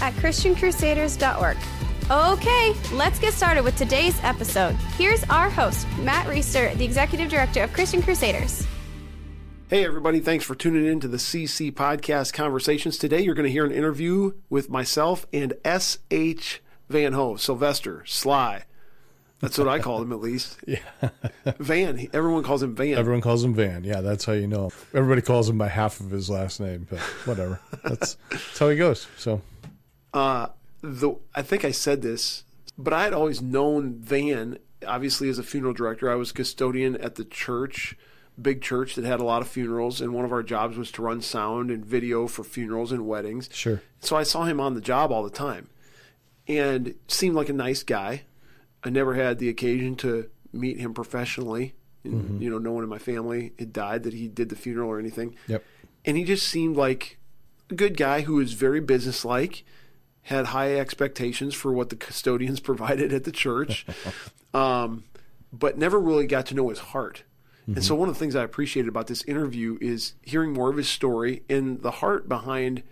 at ChristianCrusaders.org. Okay, let's get started with today's episode. Here's our host, Matt Reister, the Executive Director of Christian Crusaders. Hey, everybody, thanks for tuning in to the CC Podcast Conversations. Today, you're going to hear an interview with myself and S.H. Van Hove, Sylvester, Sly. That's what I call him, at least. Yeah. Van. Everyone calls him Van. Everyone calls him Van. Yeah, that's how you know. Everybody calls him by half of his last name, but whatever. That's, that's how he goes. So, uh, the, I think I said this, but I had always known Van, obviously, as a funeral director. I was custodian at the church big church that had a lot of funerals, and one of our jobs was to run sound and video for funerals and weddings. Sure. So I saw him on the job all the time, and seemed like a nice guy. I never had the occasion to meet him professionally. And, mm-hmm. You know, no one in my family had died that he did the funeral or anything. Yep. And he just seemed like a good guy who was very businesslike, had high expectations for what the custodians provided at the church, um, but never really got to know his heart. Mm-hmm. And so one of the things I appreciated about this interview is hearing more of his story and the heart behind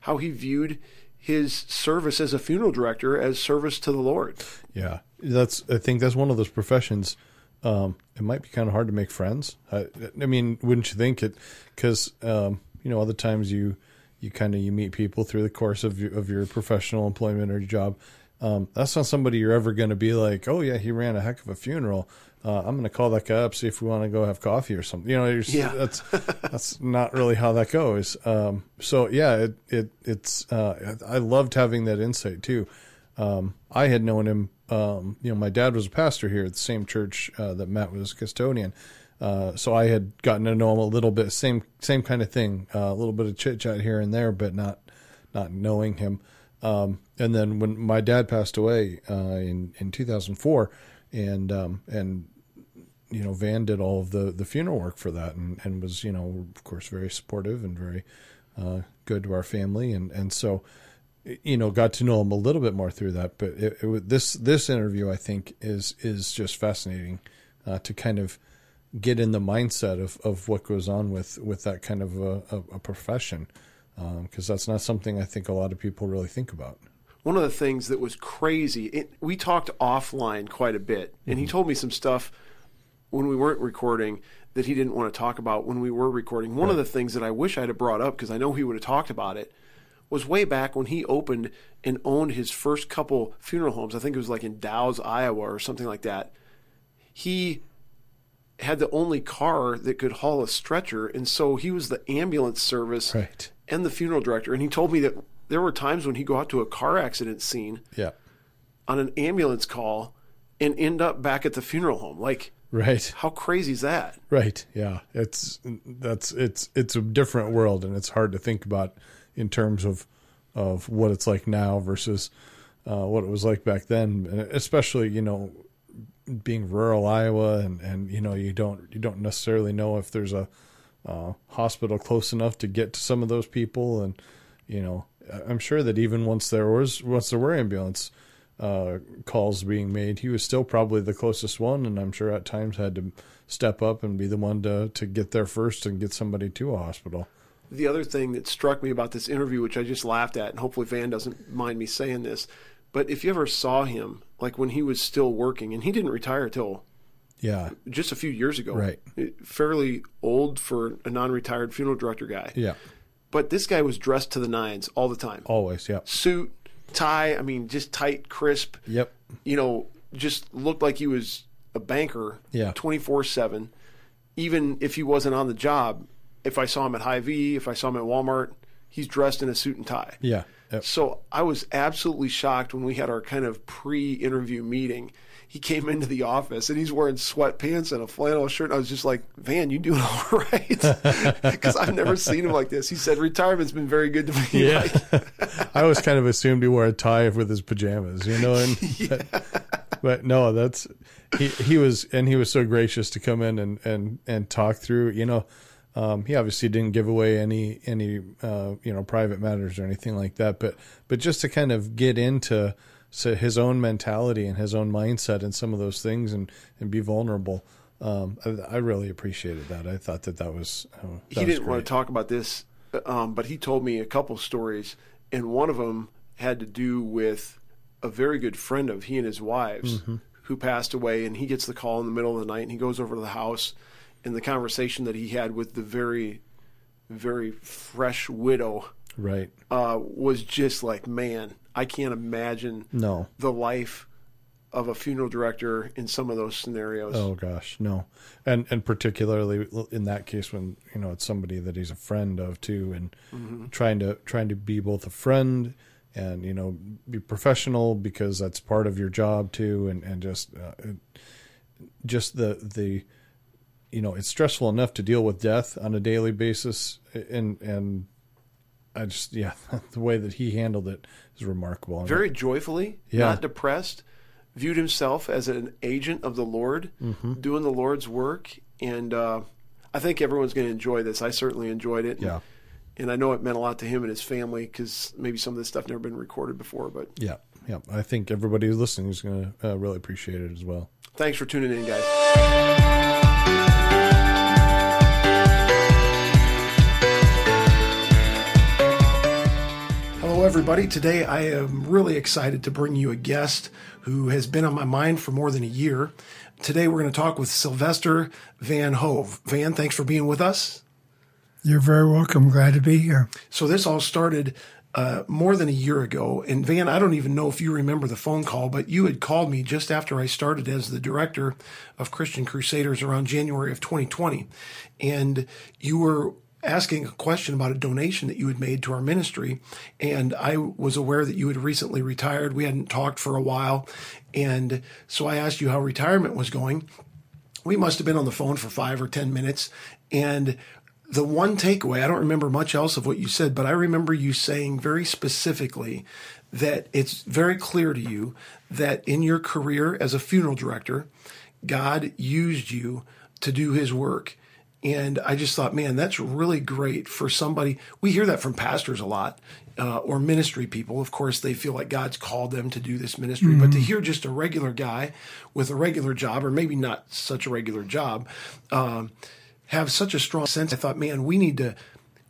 how he viewed his service as a funeral director as service to the Lord. Yeah, that's. I think that's one of those professions. Um, it might be kind of hard to make friends. I, I mean, wouldn't you think it? Because um, you know, other times you you kind of you meet people through the course of your, of your professional employment or job. Um, that's not somebody you're ever going to be like, oh yeah, he ran a heck of a funeral uh, I'm going to call that guy up, see if we want to go have coffee or something. You know, yeah. that's that's not really how that goes. Um, so yeah, it, it it's uh, I loved having that insight too. Um, I had known him. Um, you know, my dad was a pastor here at the same church uh, that Matt was custodian. Uh, so I had gotten to know him a little bit, same same kind of thing, uh, a little bit of chit chat here and there, but not not knowing him. Um, and then when my dad passed away uh, in in 2004, and um, and you know, Van did all of the, the funeral work for that and, and was, you know, of course, very supportive and very uh, good to our family. And, and so, you know, got to know him a little bit more through that. But it, it, this this interview, I think, is is just fascinating uh, to kind of get in the mindset of, of what goes on with, with that kind of a, a, a profession, because um, that's not something I think a lot of people really think about one of the things that was crazy, it, we talked offline quite a bit, and mm-hmm. he told me some stuff when we weren't recording that he didn't want to talk about when we were recording. One right. of the things that I wish I'd have brought up because I know he would have talked about it was way back when he opened and owned his first couple funeral homes. I think it was like in Dows, Iowa, or something like that. He had the only car that could haul a stretcher, and so he was the ambulance service right. and the funeral director. And he told me that there were times when he'd go out to a car accident scene yeah. on an ambulance call and end up back at the funeral home. Like Right. How crazy is that? Right. Yeah. It's that's it's it's a different world and it's hard to think about in terms of of what it's like now versus uh, what it was like back then, and especially you know being rural Iowa and and you know you don't you don't necessarily know if there's a uh, hospital close enough to get to some of those people and you know I'm sure that even once there was once there were ambulance uh, calls being made, he was still probably the closest one, and I'm sure at times had to step up and be the one to to get there first and get somebody to a hospital. The other thing that struck me about this interview, which I just laughed at, and hopefully Van doesn't mind me saying this, but if you ever saw him, like when he was still working, and he didn't retire till yeah, just a few years ago, right? Fairly old for a non-retired funeral director guy. Yeah, but this guy was dressed to the nines all the time. Always, yeah. Suit, tie. I mean, just tight, crisp. Yep. You know, just looked like he was a banker. Yeah. Twenty four seven. Even if he wasn't on the job, if I saw him at Hy-Vee, if I saw him at Walmart, he's dressed in a suit and tie. Yeah. Yep. So I was absolutely shocked when we had our kind of pre-interview meeting, he came into the office and he's wearing sweatpants and a flannel shirt. I was just like, Van, you doing all right? Because I've never seen him like this. He said, retirement's been very good to me. Yeah. I always kind of assumed he wore a tie with his pajamas, you know, and yeah. but, but, no, that's he he was and he was so gracious to come in and and and talk through, you know. Um, he obviously didn't give away any any uh, you know private matters or anything like that, but but just to kind of get into so his own mentality and his own mindset and some of those things and and be vulnerable. Um, I, I, really appreciated that. I thought that that was. Uh, that he didn't want to talk about this, um, but he told me a couple stories, and one of them had to do with a very good friend of he and his wives Mm-hmm. who passed away, and he gets the call in the middle of the night, and he goes over to the house, and the conversation that he had with the very, very fresh widow right. uh, was just like, man, I can't imagine No. the life of a funeral director in some of those scenarios. Oh gosh, no, and and particularly in that case when you know it's somebody that he's a friend of too, and trying to trying to be both a friend and you know be professional because that's part of your job too, and and just uh, just the the you know it's stressful enough to deal with death on a daily basis, and and I just yeah the way that he handled it is remarkable. Very joyfully, Yeah. not depressed, viewed himself as an agent of the Lord, Mm-hmm. doing the Lord's work. And uh, I think everyone's going to enjoy this. I certainly enjoyed it. Yeah. And I know it meant a lot to him and his family because maybe some of this stuff never been recorded before. But yeah yeah I think everybody who's listening is going to uh, really appreciate it as well. thanks for tuning in, guys. Everybody. Today I am really excited to bring you a guest who has been on my mind for more than a year. Today we're going to talk with Sylvester Van Hove. Van, thanks for being with us. You're very welcome. Glad to be here. So this all started uh, more than a year ago. And Van, I don't even know if you remember the phone call, but you had called me just after I started as the director of Christian Crusaders around January of 2020. And you were asking a question about a donation that you had made to our ministry. And I was aware that you had recently retired. We hadn't talked for a while. And so I asked you how retirement was going we must have been on the phone for five or 10 minutes. And the one takeaway, I don't remember much else of what you said, but I remember you saying very specifically that it's very clear to you that in your career as a funeral director, God used you to do his work. And I just thought, man, that's really great for somebody. We hear that from pastors a lot uh, or ministry people. Of course, they feel like God's called them to do this ministry. But to hear just a regular guy with a regular job, or maybe not such a regular job, um, have such a strong sense, I thought, man, we need to.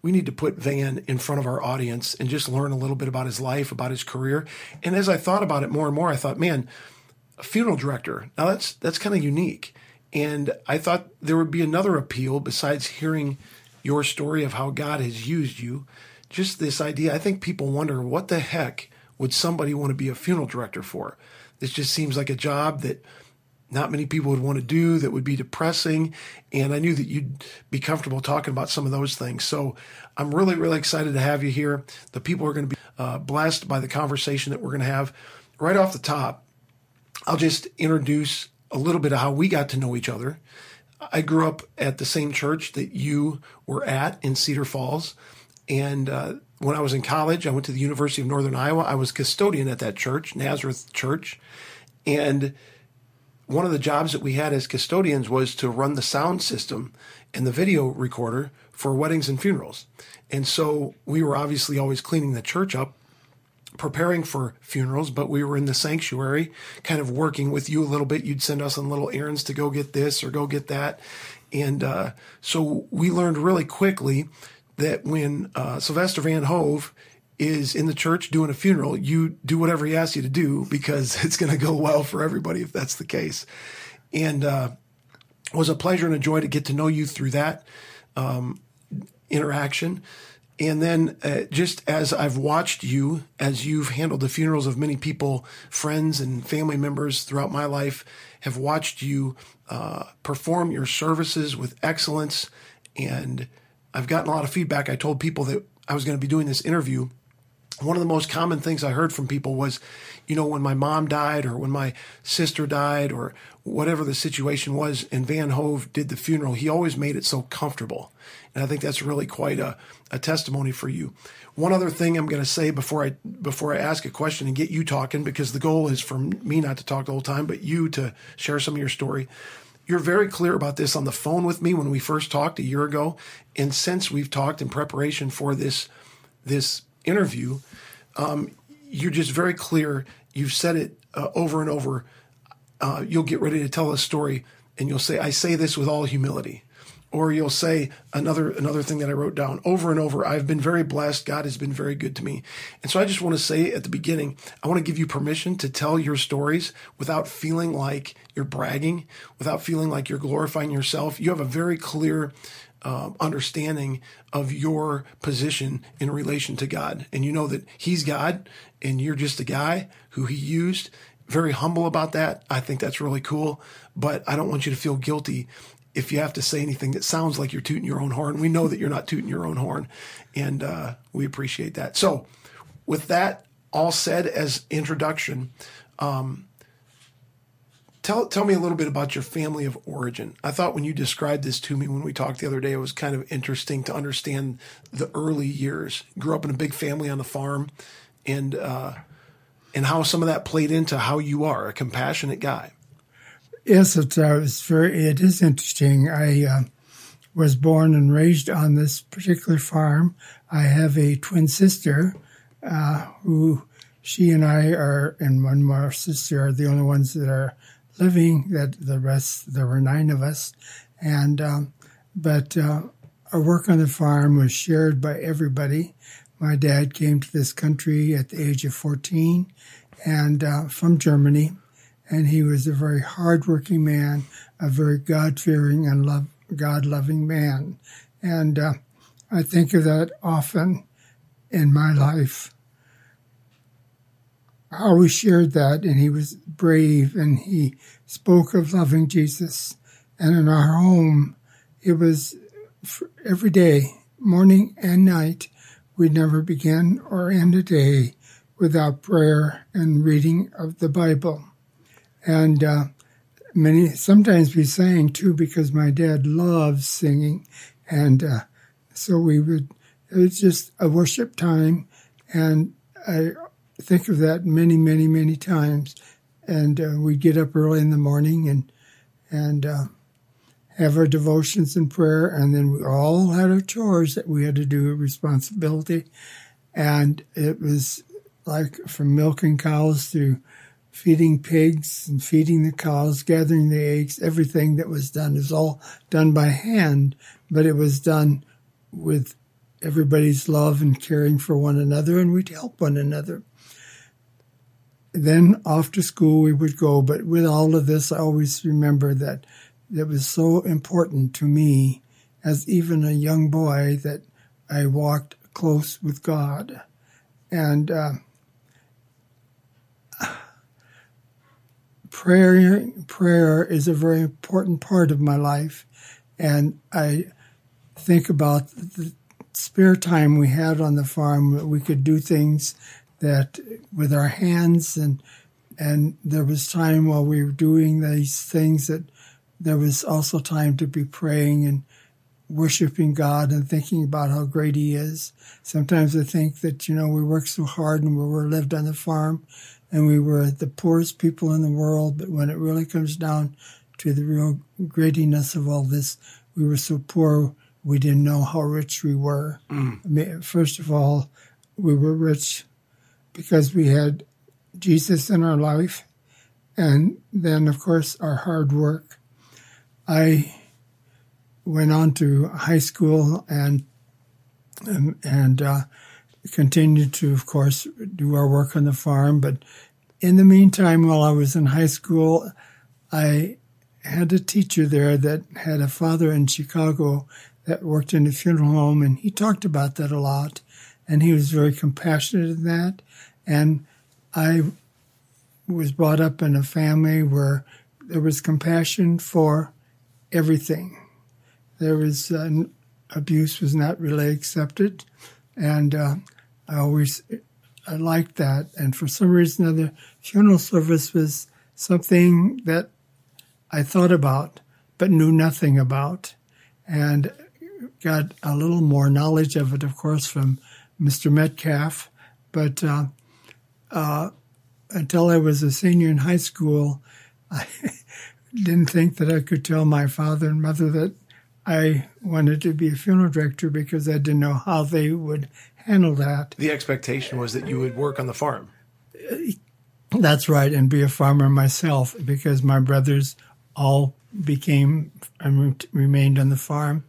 We need to put Van in front of our audience and just learn a little bit about his life, about his career. And as I thought about it more and more, I thought, man, a funeral director. Now that's that's kind of unique. And I thought there would be another appeal besides hearing your story of how God has used you. Just this idea. I think people wonder what the heck would somebody want to be a funeral director for? This just seems like a job that not many people would want to do that would be depressing. And I knew that you'd be comfortable talking about some of those things. So I'm really, really excited to have you here. The people are going to be uh, blessed by the conversation that we're going to have. Right off the top, I'll just introduce a little bit of how we got to know each other. I grew up at the same church that you were at in Cedar Falls. And uh, when I was in college, I went to the University of Northern Iowa. I was custodian at that church, Nazareth Church. And one of the jobs that we had as custodians was to run the sound system and the video recorder for weddings and funerals. And so we were obviously always cleaning the church up, preparing for funerals, but we were in the sanctuary, kind of working with you a little bit. You'd send us on little errands to go get this or go get that. And uh, so we learned really quickly that when uh, Sylvester Van Hove is in the church doing a funeral, you do whatever he asks you to do because it's going to go well for everybody if that's the case. And uh, it was a pleasure and a joy to get to know you through that um, interaction. And then, uh, just as I've watched you, as you've handled the funerals of many people, friends and family members throughout my life, have watched you uh, perform your services with excellence. And I've gotten a lot of feedback. I told people that I was going to be doing this interview one of the most common things I heard from people was, you know, when my mom died or when my sister died or whatever the situation was, and Van Hove did the funeral, he always made it so comfortable. And I think that's really quite a, a testimony for you. One other thing I'm going to say before I before I ask a question and get you talking, because the goal is for me not to talk the whole time, but you to share some of your story. You're very clear about this on the phone with me when we first talked a year ago, and since we've talked in preparation for this this interview, um, you're just very clear. You've said it uh, over and over. Uh, you'll get ready to tell a story, and you'll say, "I say this with all humility." Or you'll say another another thing that I wrote down over and over. I've been very blessed. God has been very good to me, and so I just want to say at the beginning, I want to give you permission to tell your stories without feeling like you're bragging, without feeling like you're glorifying yourself. You have a very clear uh, understanding of your position in relation to God. And you know that He's God and you're just a guy who He used. Very humble about that. I think that's really cool. But I don't want you to feel guilty if you have to say anything that sounds like you're tooting your own horn. We know that you're not tooting your own horn. And uh, we appreciate that. So, with that all said as introduction, um, Tell, tell me a little bit about your family of origin. I thought when you described this to me when we talked the other day, it was kind of interesting to understand the early years. Grew up in a big family on the farm, and uh, and how some of that played into how you are a compassionate guy. Yes, it's, uh, it's very it is interesting. I uh, was born and raised on this particular farm. I have a twin sister uh, who she and I are, and one more sister are the only ones that are living. That the rest, there were nine of us, and um, but uh, our work on the farm was shared by everybody. My dad came to this country at the age of 14, and uh, from Germany, and he was a very hardworking man, a very God-fearing and love, God-loving man, and uh, I think of that often in my life always shared that, and he was brave, and he spoke of loving Jesus. And in our home, it was every day, morning and night. We never began or end a day without prayer and reading of the Bible. And uh, many sometimes we sang too because my dad loves singing, and uh, so we would. It was just a worship time, and I think of that many, many, many times. And uh, we'd get up early in the morning and and uh, have our devotions and prayer, and then we all had our chores that we had to do, responsibility, and it was like from milking cows to feeding pigs and feeding the cows, gathering the eggs, everything that was done is all done by hand, but it was done with everybody's love and caring for one another, and we'd help one another then off to school we would go. But with all of this, I always remember that it was so important to me as even a young boy that I walked close with God. And uh, prayer, prayer is a very important part of my life. And I think about the spare time we had on the farm, we could do things that with our hands and and there was time while we were doing these things that there was also time to be praying and worshiping God and thinking about how great He is. Sometimes I think that, you know, we worked so hard and we were lived on the farm and we were the poorest people in the world, but when it really comes down to the real greatness of all this, we were so poor we didn't know how rich we were. Mm. I mean, first of all, we were rich because we had Jesus in our life, and then, of course, our hard work. I went on to high school and and, and uh, continued to, of course, do our work on the farm. But in the meantime, while I was in high school, I had a teacher there that had a father in Chicago that worked in a funeral home, and he talked about that a lot. And he was very compassionate in that. And I was brought up in a family where there was compassion for everything. There was uh, abuse was not really accepted, and uh, I always I liked that. And for some reason other, funeral service was something that I thought about but knew nothing about. And got a little more knowledge of it, of course, from Mr. Metcalf. But uh, uh, until I was a senior in high school, I didn't think that I could tell my father and mother that I wanted to be a funeral director because I didn't know how they would handle that. The expectation was that you would work on the farm. That's right, and be a farmer myself because my brothers all became and remained on the farm.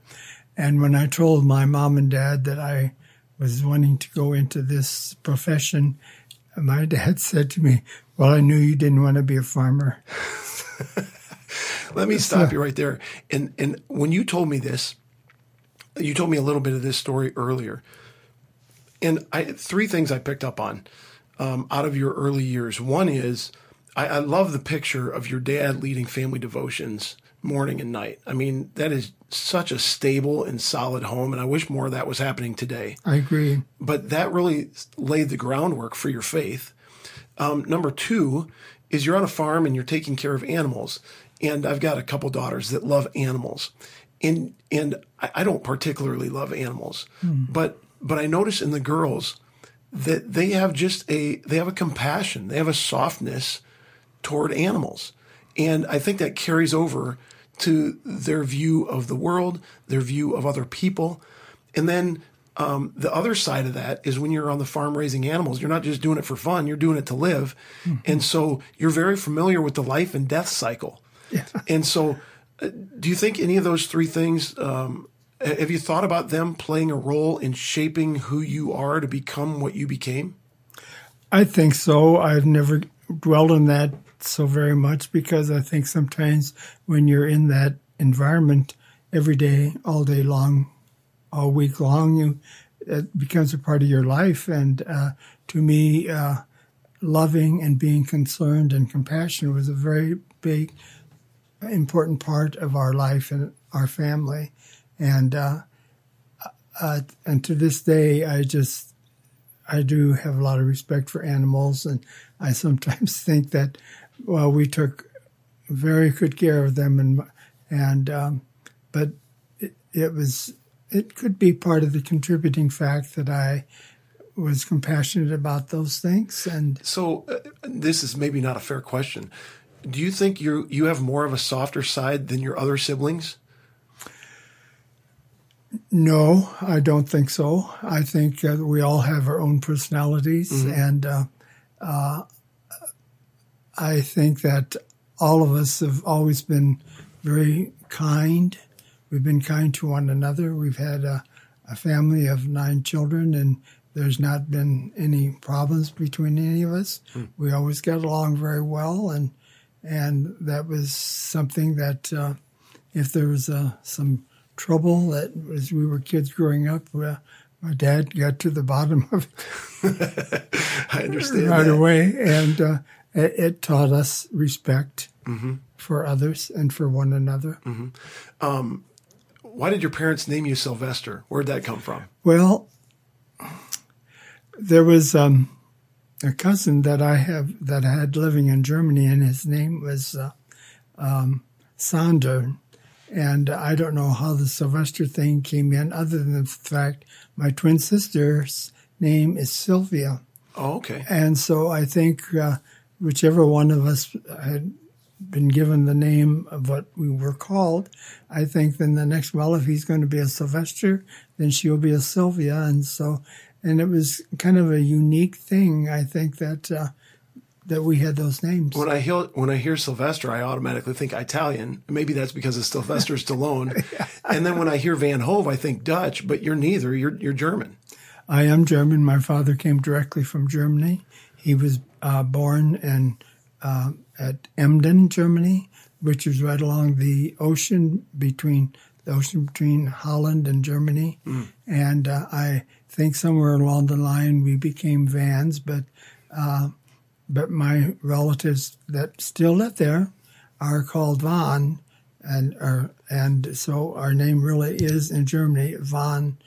And when I told my mom and dad that I was wanting to go into this profession, my dad said to me, Well, I knew you didn't want to be a farmer. Let me stop you right there. And and when you told me this, you told me a little bit of this story earlier. And I three things I picked up on um, out of your early years. One is I, I love the picture of your dad leading family devotions morning and night. I mean, that is such a stable and solid home, and I wish more of that was happening today. I agree. But that really laid the groundwork for your faith. Um, number two is you're on a farm and you're taking care of animals. And I've got a couple daughters that love animals. And and I don't particularly love animals, hmm. but but I notice in the girls that they have just a they have a compassion, they have a softness toward animals. And I think that carries over to their view of the world, their view of other people. And then um, the other side of that is when you're on the farm raising animals, you're not just doing it for fun, you're doing it to live. Mm-hmm. And so you're very familiar with the life and death cycle. Yeah. And so, uh, do you think any of those three things, um, have you thought about them playing a role in shaping who you are to become what you became? I think so. I've never dwelled on that so very much because I think sometimes when you're in that environment every day, all day long, all week long, you it becomes a part of your life. And uh, to me, uh, loving and being concerned and compassionate was a very big, important part of our life and our family. And uh, uh and to this day, I just I do have a lot of respect for animals, and I sometimes think that well, we took very good care of them, and and um, but it, it was it could be part of the contributing fact that I was compassionate about those things. And so, uh, this is maybe not a fair question. Do you think you you have more of a softer side than your other siblings? No, I don't think so. I think uh, we all have our own personalities, mm-hmm. and uh, uh, I think that all of us have always been very kind. We've been kind to one another. We've had a, a family of nine children, and there's not been any problems between any of us. Mm. We always got along very well, and and that was something that uh, if there was uh, some trouble that as we were kids growing up, uh, my dad got to the bottom of it. I understand right that. away, and uh, it, it taught us respect mm-hmm. for others and for one another. Mm-hmm. Um, why did your parents name you Sylvester? Where'd that come from? Well, there was um, a cousin that I have that I had living in Germany, and his name was uh, um, Sander. And I don't know how the Sylvester thing came in, other than the fact my twin sister's name is Sylvia. Oh, okay. And so I think uh, whichever one of us had been given the name of what we were called, I think then the next, well, if he's going to be a Sylvester, then she'll be a Sylvia. And so, and it was kind of a unique thing, I think, that, uh, that we had those names. When I hear when I hear Sylvester, I automatically think Italian. Maybe that's because of Sylvester Stallone. and then when I hear Van Hove, I think Dutch. But you're neither. You're you're German. I am German. My father came directly from Germany. He was uh, born in uh, at Emden, Germany, which is right along the ocean between the ocean between Holland and Germany. Mm. And uh, I think somewhere along the line we became Vans, but uh, but my relatives that still live there are called Van, and are, and so our name really is in Germany Van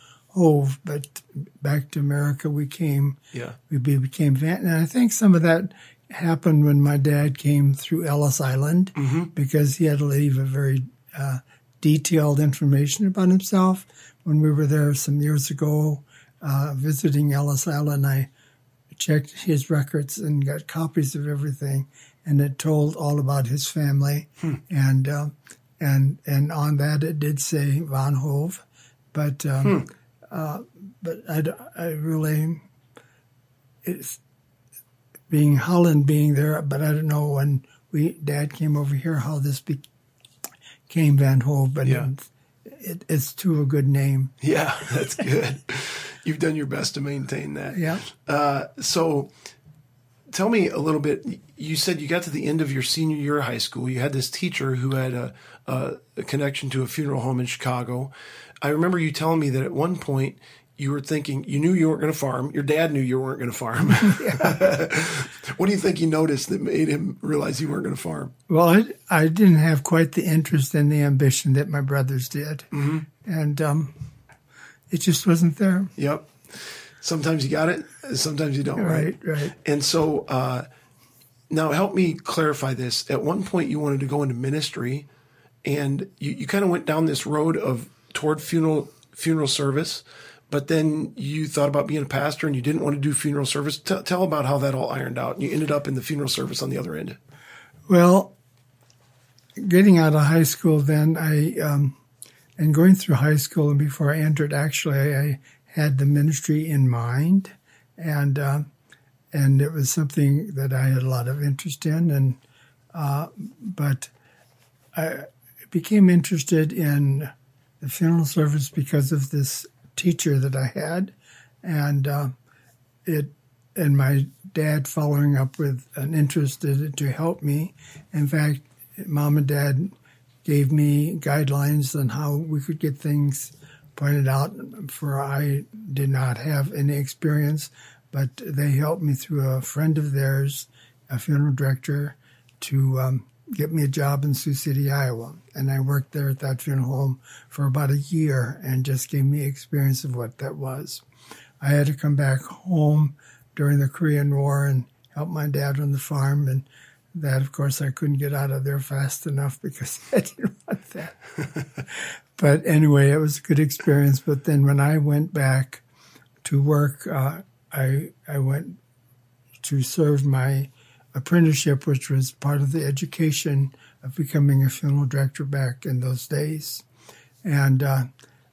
Hove, but back to America we came. Yeah. We became Van, and I think some of that happened when my dad came through Ellis Island because he had to leave a very uh, detailed information about himself. When we were there some years ago uh, visiting Ellis Island, I checked his records and got copies of everything, and it told all about his family, and uh, and and on that it did say Van Hove, but um, uh, but I really it's being Holland being there, but I don't know when we Dad came over here how this became Van Hove, but Yeah. it, it's to a good name. Yeah, that's good. You've done your best to maintain that. Yeah. Uh, so tell me a little bit. You said you got to the end of your senior year of high school. You had this teacher who had a, a, a connection to a funeral home in Chicago. I remember you telling me that at one point you were thinking you knew you weren't going to farm. Your dad knew you weren't going to farm. what do you think he noticed that made him realize you weren't going to farm? Well, I, I didn't have quite the interest and the ambition that my brothers did, mm-hmm. and um, it just wasn't there. Yep. Sometimes you got it, sometimes you don't. Right. Right, right. And so uh, now help me clarify this. At one point, you wanted to go into ministry, and you, you kind of went down this road of toward funeral funeral service, but then you thought about being a pastor and you didn't want to do funeral service. Tell tell about how that all ironed out. And you ended up in the funeral service on the other end. Well, getting out of high school, then I, um, and going through high school and before I entered, actually, I had the ministry in mind, and uh, and it was something that I had a lot of interest in, and uh, but I became interested in the funeral service because of this teacher that I had, and uh, it and my dad following up with an interest in- to help me. In fact, mom and dad gave me guidelines on how we could get things pointed out. For I did not have any experience, but they helped me through a friend of theirs, a funeral director, to um, get me a job in Sioux City, Iowa. And I worked there at that funeral home for about a year and just gave me experience of what that was. I had to come back home during the Korean War and help my dad on the farm. And that, of course, I couldn't get out of there fast enough because I didn't want that. but anyway, it was a good experience. But then when I went back to work, uh, I I went to serve my apprenticeship, which was part of the education of becoming a funeral director back in those days. And uh,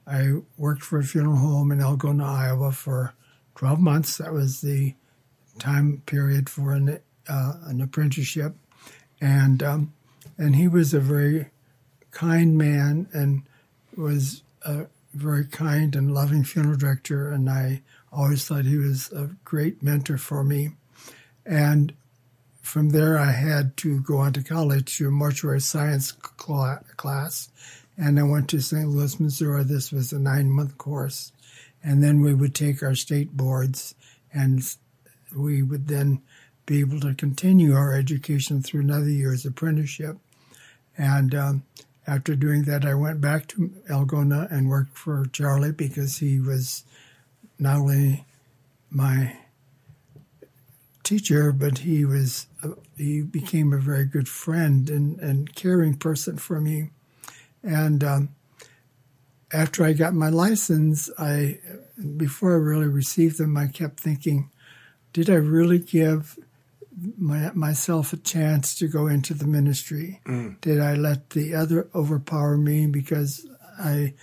I worked for a funeral home in Algona, Iowa for 12 months. That was the time period for an, uh, an apprenticeship. And, um, and he was a very kind man and was a very kind and loving funeral director. And I always thought he was a great mentor for me. And from there, I had to go on to college to a mortuary science cla- class, and I went to St. Louis, Missouri. This was a nine month course, and then we would take our state boards, and we would then be able to continue our education through another year's apprenticeship. And um, after doing that, I went back to Algona and worked for Charlie because he was not only my teacher, but he was he became a very good friend and, and caring person for me. And um, after I got my license, I before I really received them, I kept thinking, did I really give my, myself a chance to go into the ministry? Did I let the other overpower me because I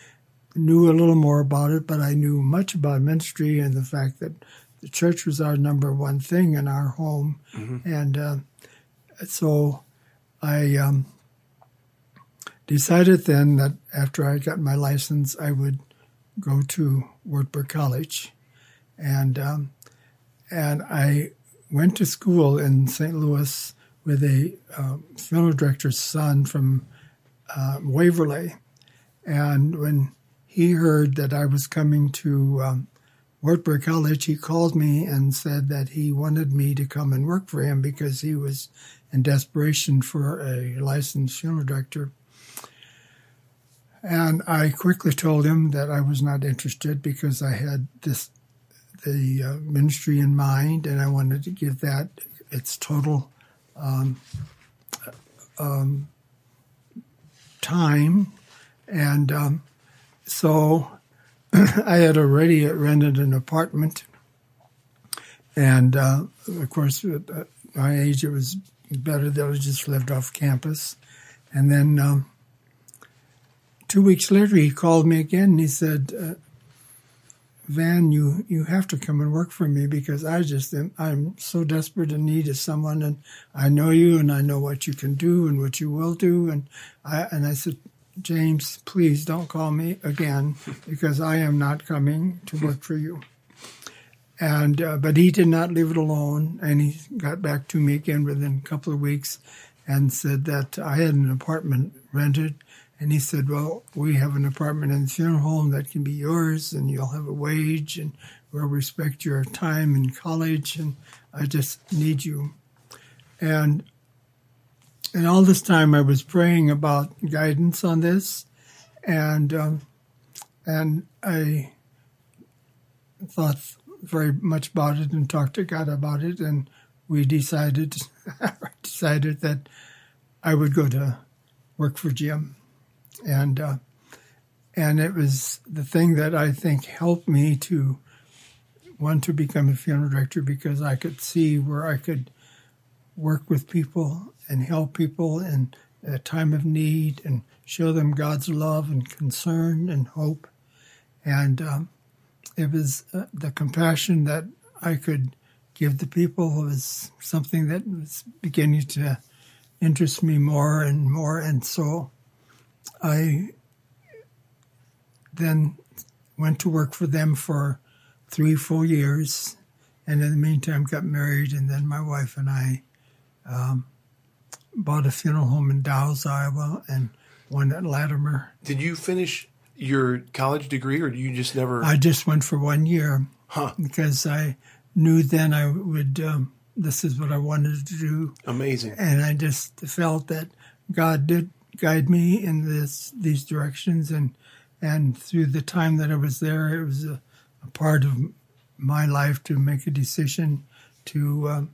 knew a little more about it, but I knew much about ministry and the fact that the church was our number one thing in our home, and uh, so I um, decided then that after I got my license, I would go to Wartburg College, and um, and I went to school in St. Louis with a uh, funeral director's son from uh, Waverly, and when he heard that I was coming to um, Wartburg College, he called me and said that he wanted me to come and work for him because he was in desperation for a licensed funeral director. And I quickly told him that I was not interested because I had this the uh, ministry in mind, and I wanted to give that its total um, um, time. And um, so I had already rented an apartment, and uh, of course, at my age, it was better that I just lived off campus. And then um, two weeks later, he called me again and he said, uh, Van, you, you have to come and work for me because I just am, I'm so desperate in need of someone and I know you and I know what you can do and what you will do. And I, and I said, James, please don't call me again because I am not coming to work for you. And, uh, but he did not leave it alone and he got back to me again within a couple of weeks and said that I had an apartment rented and he said, Well, we have an apartment in the funeral home that can be yours, and you'll have a wage, and we'll respect your time in college, and I just need you. And and all this time I was praying about guidance on this, and um, and I thought very much about it and talked to God about it, and we decided decided that I would go to work for Jim. And uh, and it was the thing that I think helped me to want to become a funeral director because I could see where I could work with people and help people in a time of need and show them God's love and concern and hope. And um, it was uh, the compassion that I could give the people was something that was beginning to interest me more and more. And so I then went to work for them for three full years, and in the meantime got married, and then my wife and I um, bought a funeral home in Dows, Iowa, and one at Latimer. Did you finish your college degree, or you just never? I just went for one year, huh? Because I knew then I would. Um, this is what I wanted to do. Amazing. And I just felt that God did guide me in this these directions and and through the time that I was there, it was a, a part of my life to make a decision to um,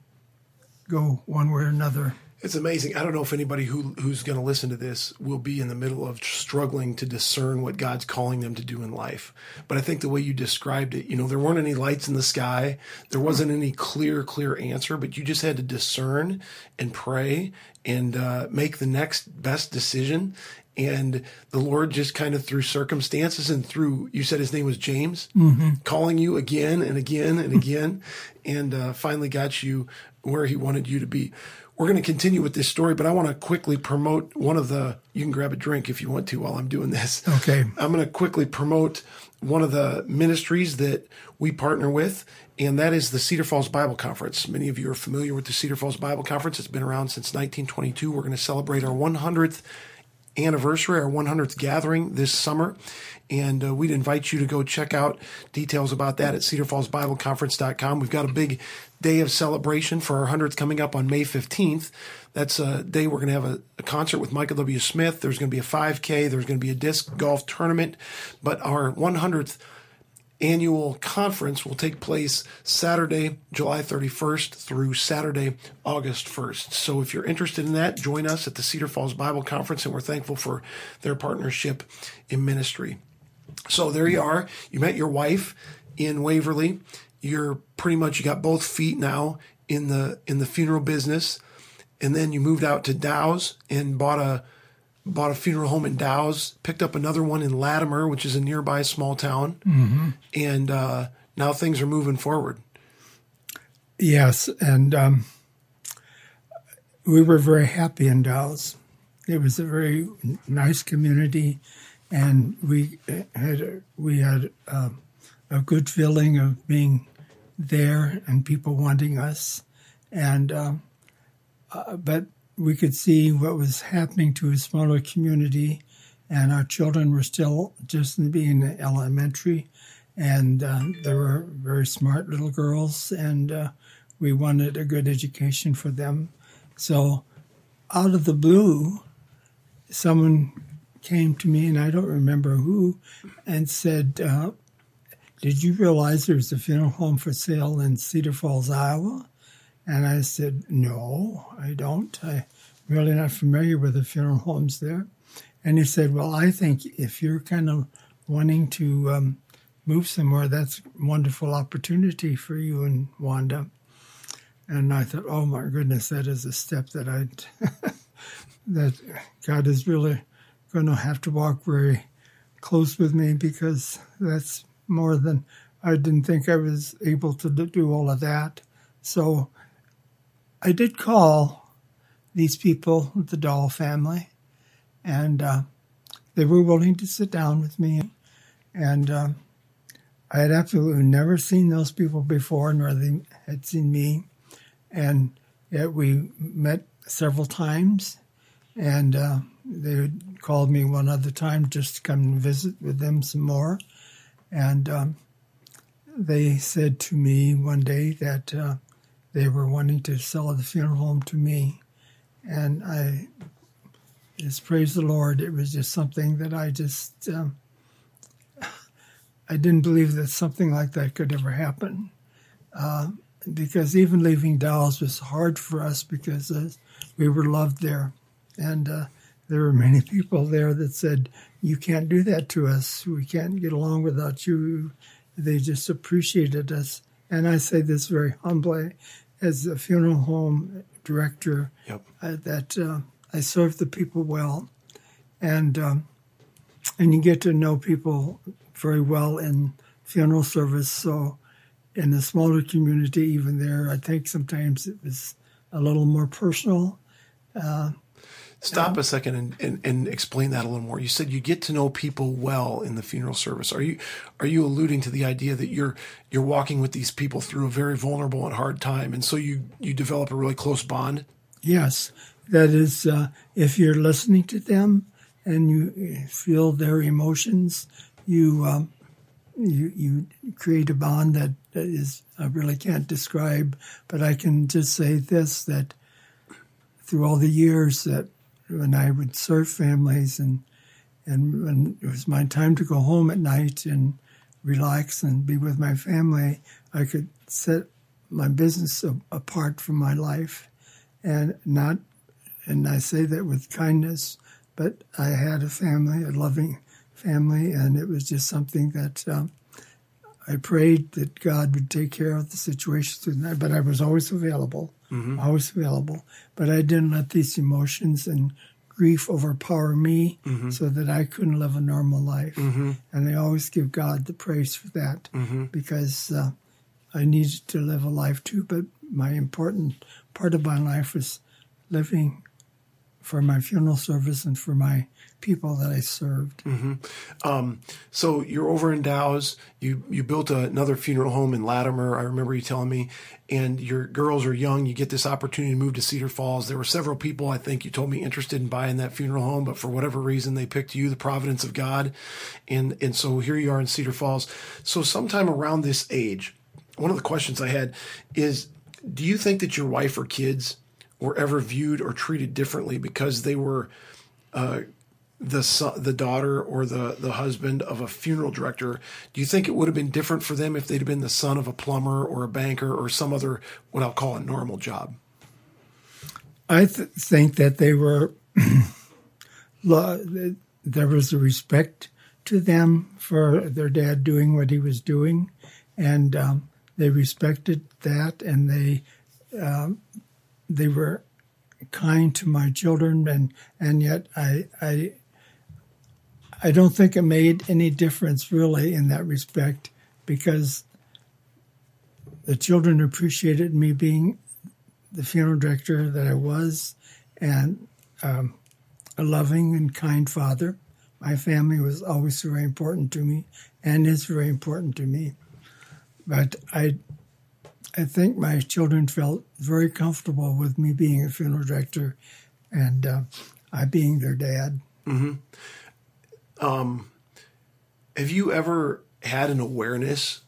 go one way or another. It's amazing. I don't know if anybody who who's going to listen to this will be in the middle of struggling to discern what God's calling them to do in life. But I think the way you described it, you know, there weren't any lights in the sky. There wasn't any clear, clear answer, but you just had to discern and pray and uh, make the next best decision. And the Lord just kind of through circumstances and through, you said his name was James, mm-hmm. calling you again and again and again, and uh, finally got you where he wanted you to be we're going to continue with this story, but I want to quickly promote one of the. You can grab a drink if you want to while I'm doing this. Okay. I'm going to quickly promote one of the ministries that we partner with, and that is the Cedar Falls Bible Conference. Many of you are familiar with the Cedar Falls Bible Conference. It's been around since 1922. We're going to celebrate our 100th anniversary, our 100th gathering this summer. And uh, we'd invite you to go check out details about that at cedarfallsbibleconference.com. We've got a big day of celebration for our 100th coming up on May 15th. That's a day we're going to have a, a, concert with Michael W. Smith. There's going to be a 5K. There's going to be a disc golf tournament. But our 100th annual conference will take place Saturday, July 31st through Saturday, August 1st. So if you're interested in that, join us at the Cedar Falls Bible Conference, and we're thankful for their partnership in ministry. So there you are. You met your wife in Waverly. You're pretty much you got both feet now in the in the funeral business, and then you moved out to Dows and bought a bought a funeral home in Dows, picked up another one in Latimer, which is a nearby small town, mm-hmm. and uh, now things are moving forward. Yes, and um, we were very happy in Dows. It was a very nice community, and we had we had um, a good feeling of being there and people wanting us, and um, uh, but we could see what was happening to a smaller community, and our children were still just being elementary, and uh, they were very smart little girls, and uh, we wanted a good education for them. So, out of the blue, someone came to me, and I don't remember who, and said, uh, Did you realize there's a funeral home for sale in Cedar Falls, Iowa? And I said, No, I don't. I'm really not familiar with the funeral homes there. And he said, Well, I think if you're kind of wanting to um, move somewhere, that's a wonderful opportunity for you and Wanda. And I thought, oh my goodness, that is a step that I that God is really going to have to walk very close with me because that's more than I didn't think I was able to do all of that. So I did call these people, the Dahl family, and uh, they were willing to sit down with me. And uh, I had absolutely never seen those people before, nor they had seen me. And yet we met several times, and uh, they called me one other time just to come and visit with them some more. And um, they said to me one day that uh, they were wanting to sell the funeral home to me. And I just praise the Lord. It was just something that I just, um, I didn't believe that something like that could ever happen. Uh, because even leaving Dallas was hard for us because uh, we were loved there. And uh, there were many people there that said, You can't do that to us. We can't get along without you. They just appreciated us. And I say this very humbly as a funeral home director Yep. uh, that uh, I serve the people well. And, um, and you get to know people very well in funeral service. So, in the smaller community, even there, I think sometimes it was a little more personal. Stop a second and, and, and explain that a little more. You said you get to know people well in the funeral service. Are you are you alluding to the idea that you're you're walking with these people through a very vulnerable and hard time, and so you you develop a really close bond? Yes, that is, uh, if you're listening to them and you feel their emotions, you um, you you create a bond that is I really can't describe, but I can just say this that through all the years that when I would serve families and and when it was my time to go home at night and relax and be with my family, I could set my business apart from my life. And not and I say that with kindness, but I had a family, a loving family, and it was just something that um, I prayed that God would take care of the situation through. But I was always available, mm-hmm. always available. But I didn't let these emotions and grief overpower me mm-hmm. so that I couldn't live a normal life. Mm-hmm. And I always give God the praise for that because uh, I needed to live a life too. But my important part of my life was living for my funeral service and for my people that I served. Mm-hmm. Um, so you're over in Dows. You you built a, another funeral home in Latimer. I remember you telling me, and your girls are young. You get this opportunity to move to Cedar Falls. There were several people I think you told me interested in buying that funeral home, but for whatever reason they picked you, the providence of God, and and so here you are in Cedar Falls. So sometime around this age, one of the questions I had is, do you think that your wife or kids were ever viewed or treated differently because they were uh, the son, the daughter or the the husband of a funeral director, do you think it would have been different for them if they'd have been the son of a plumber or a banker or some other what I'll call a normal job? I th- think that they were, there was a respect to them for their dad doing what he was doing, and um, they respected that, and they um, they were kind to my children, and and yet I I I don't think it made any difference really in that respect because the children appreciated me being the funeral director that I was and um, a loving and kind father. My family was always very important to me and is very important to me. But I, I think my children felt very comfortable with me being a funeral director and uh, I being their dad. Have you ever had an awareness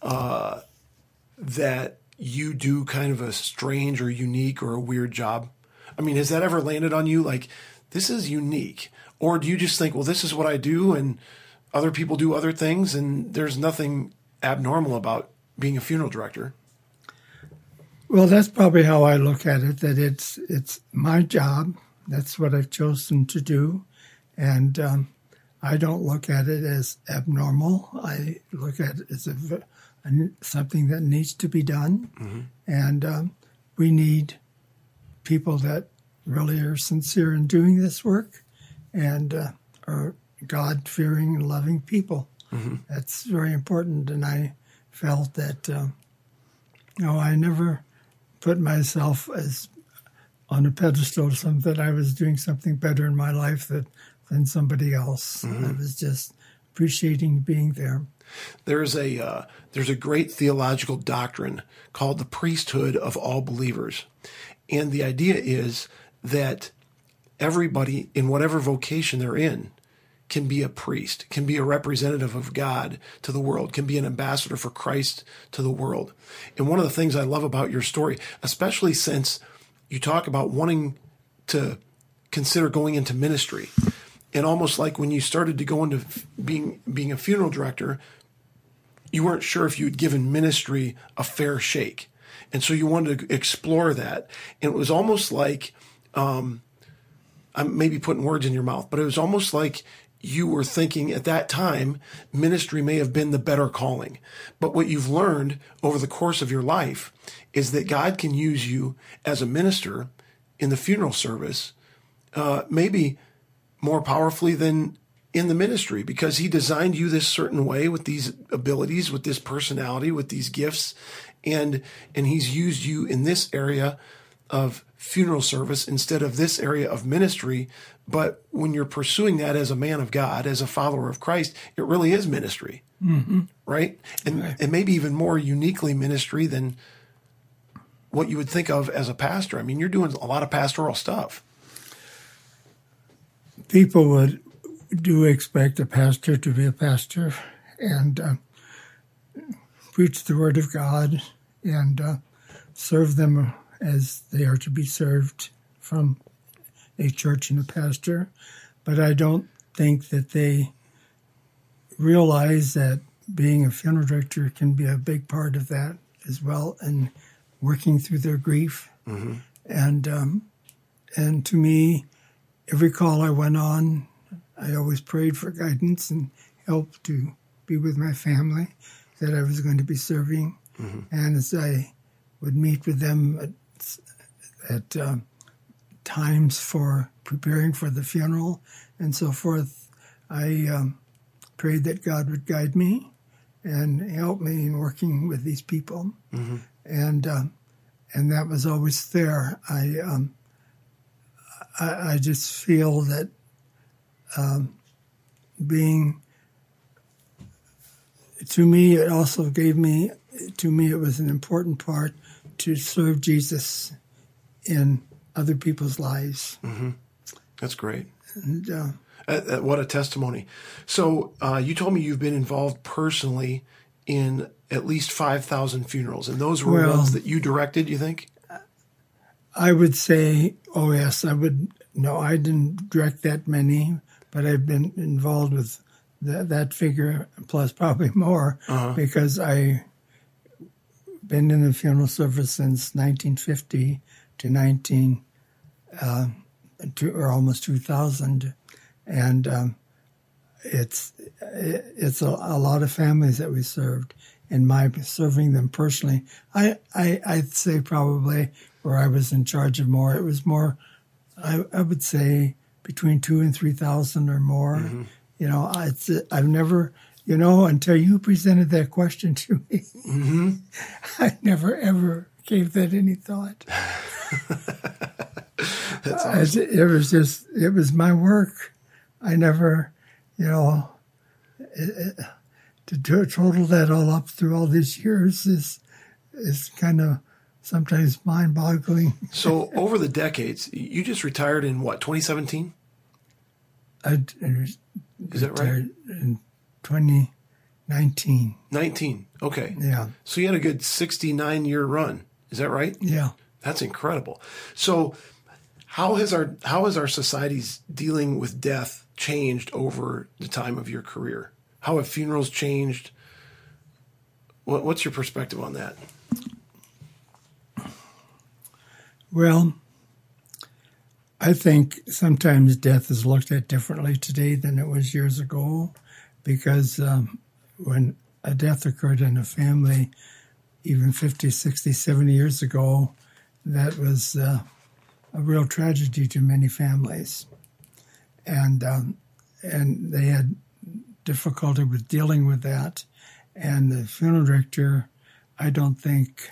uh, that you do kind of a strange or unique or a weird job? I mean, has that ever landed on you like this is unique? or do you just think, well, this is what I do, and other people do other things, and there's nothing abnormal about being a funeral director? Well, that's probably how I look at it. That it's it's my job. That's what I've chosen to do, and um, I don't look at it as abnormal. I look at it as a, a something that needs to be done, mm-hmm. and um, we need people that really are sincere in doing this work, and uh, are God fearing and loving people. Mm-hmm. That's very important, and I felt that. Uh, you know, I never put myself as on a pedestal something that I was doing something better in my life that, than somebody else. Mm-hmm. I was just appreciating being there. There's a uh, there's a great theological doctrine called the priesthood of all believers, and the idea is that everybody in whatever vocation they're in can be a priest, can be a representative of God to the world, can be an ambassador for Christ to the world. And one of the things I love about your story, especially since you talk about wanting to consider going into ministry, and almost like when you started to go into being being a funeral director, you weren't sure if you'd given ministry a fair shake, and so you wanted to explore that. And it was almost like um, I'm maybe putting words in your mouth, but it was almost like you were thinking at that time ministry may have been the better calling. But what you've learned over the course of your life is that God can use you as a minister in the funeral service, uh, maybe more powerfully than in the ministry because he designed you this certain way with these abilities, with this personality, with these gifts. And, and he's used you in this area of funeral service instead of this area of ministry. But when you're pursuing that as a man of God, as a follower of Christ, it really is ministry, mm-hmm. right? And right. and maybe even more uniquely ministry than what you would think of as a pastor. I mean, you're doing a lot of pastoral stuff. People would do expect a pastor to be a pastor and uh, preach the word of God and uh, serve them as they are to be served from a church and a pastor, but I don't think that they realize that being a funeral director can be a big part of that as well, and working through their grief. Mm-hmm. And um, and to me, every call I went on, I always prayed for guidance and help to be with my family that I was going to be serving. Mm-hmm. And as I would meet with them at at uh, times for preparing for the funeral and so forth, I um, prayed that God would guide me and help me in working with these people, mm-hmm. and uh, and that was always there. I um, I, I, just feel that um, being to me, it also gave me to me it was an important part to serve Jesus in other people's lives. Mm-hmm. That's great. And, uh, uh, uh, what a testimony. So, uh, you told me you've been involved personally in at least 5,000 funerals, and those were well, ones that you directed, you think? I would say, oh, yes, I would. No, I didn't direct that many, but I've been involved with that, that figure plus probably more uh-huh. because I've been in the funeral service since 1950 to 19 uh, to, or almost 2000, and um, it's it's a, a, lot of families that we served. and my serving them personally, I, I I'd say probably where I was in charge of more, it was more. I, I would say between two and three thousand or more. Mm-hmm. You know, it's I've never you know, until you presented that question to me, mm-hmm. I never ever gave that any thought. awesome. it was just, it was my work. I never, you know, it, it, to, to total that all up through all these years is is kind of sometimes mind boggling. so over the decades, you just retired in what, 2017? I, is that right? In 2019. 19. Okay. Yeah. So you had a good 69 year run. Is that right? Yeah. That's incredible. So How has our how has our society's dealing with death changed over the time of your career? How have funerals changed? What, what's your perspective on that? Well, I think sometimes death is looked at differently today than it was years ago because um, when a death occurred in a family, even 50, 60, 70 years ago, that was uh, a real tragedy to many families. And, um, and they had difficulty with dealing with that. And the funeral director, I don't think,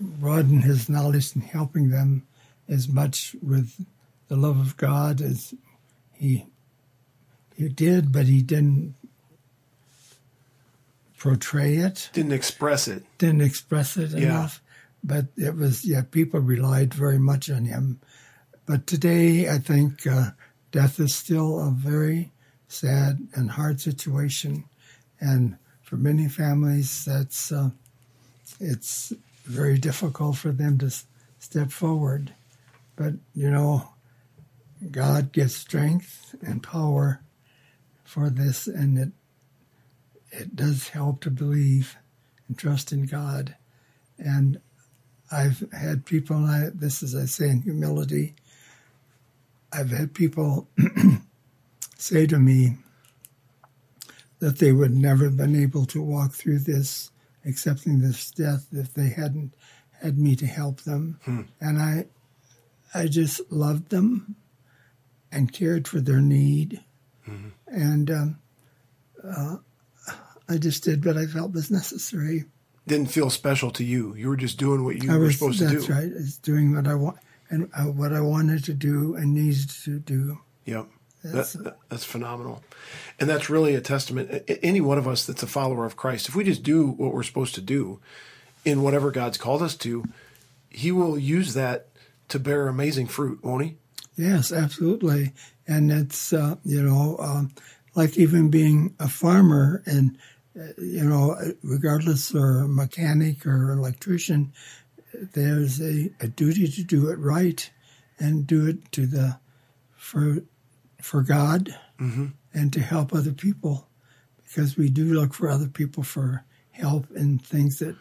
broadened his knowledge and helping them as much with the love of God as he he did, but he didn't portray it. Didn't express it. Didn't express it Yeah. enough. But it was yeah, people relied very much on him. But today, I think uh, death is still a very sad and hard situation, and for many families, that's uh, it's very difficult for them to step forward. But you know, God gives strength and power for this, and it it does help to believe and trust in God. And I've had people, and I, this is I say in humility, I've had people say to me that they would never have been able to walk through this, accepting this death, if they hadn't had me to help them. And I, I just loved them and cared for their need. And um, uh, I just did what I felt was necessary. Didn't feel special to you. You were just doing what you I were was, supposed to do. that's right. It's doing what I want and uh, what I wanted to do and needed to do. Yep. That's- That, that- that's phenomenal. And that's really a testament. Any one of us that's a follower of Christ, if we just do what we're supposed to do in whatever God's called us to, He will use that to bear amazing fruit, won't He? Yes, absolutely. And it's, uh, you know, um, like even being a farmer and, uh, you know, regardless or a mechanic or electrician, there's a, a duty to do it right and do it to the, for, for God and to help other people because we do look for other people for help in things that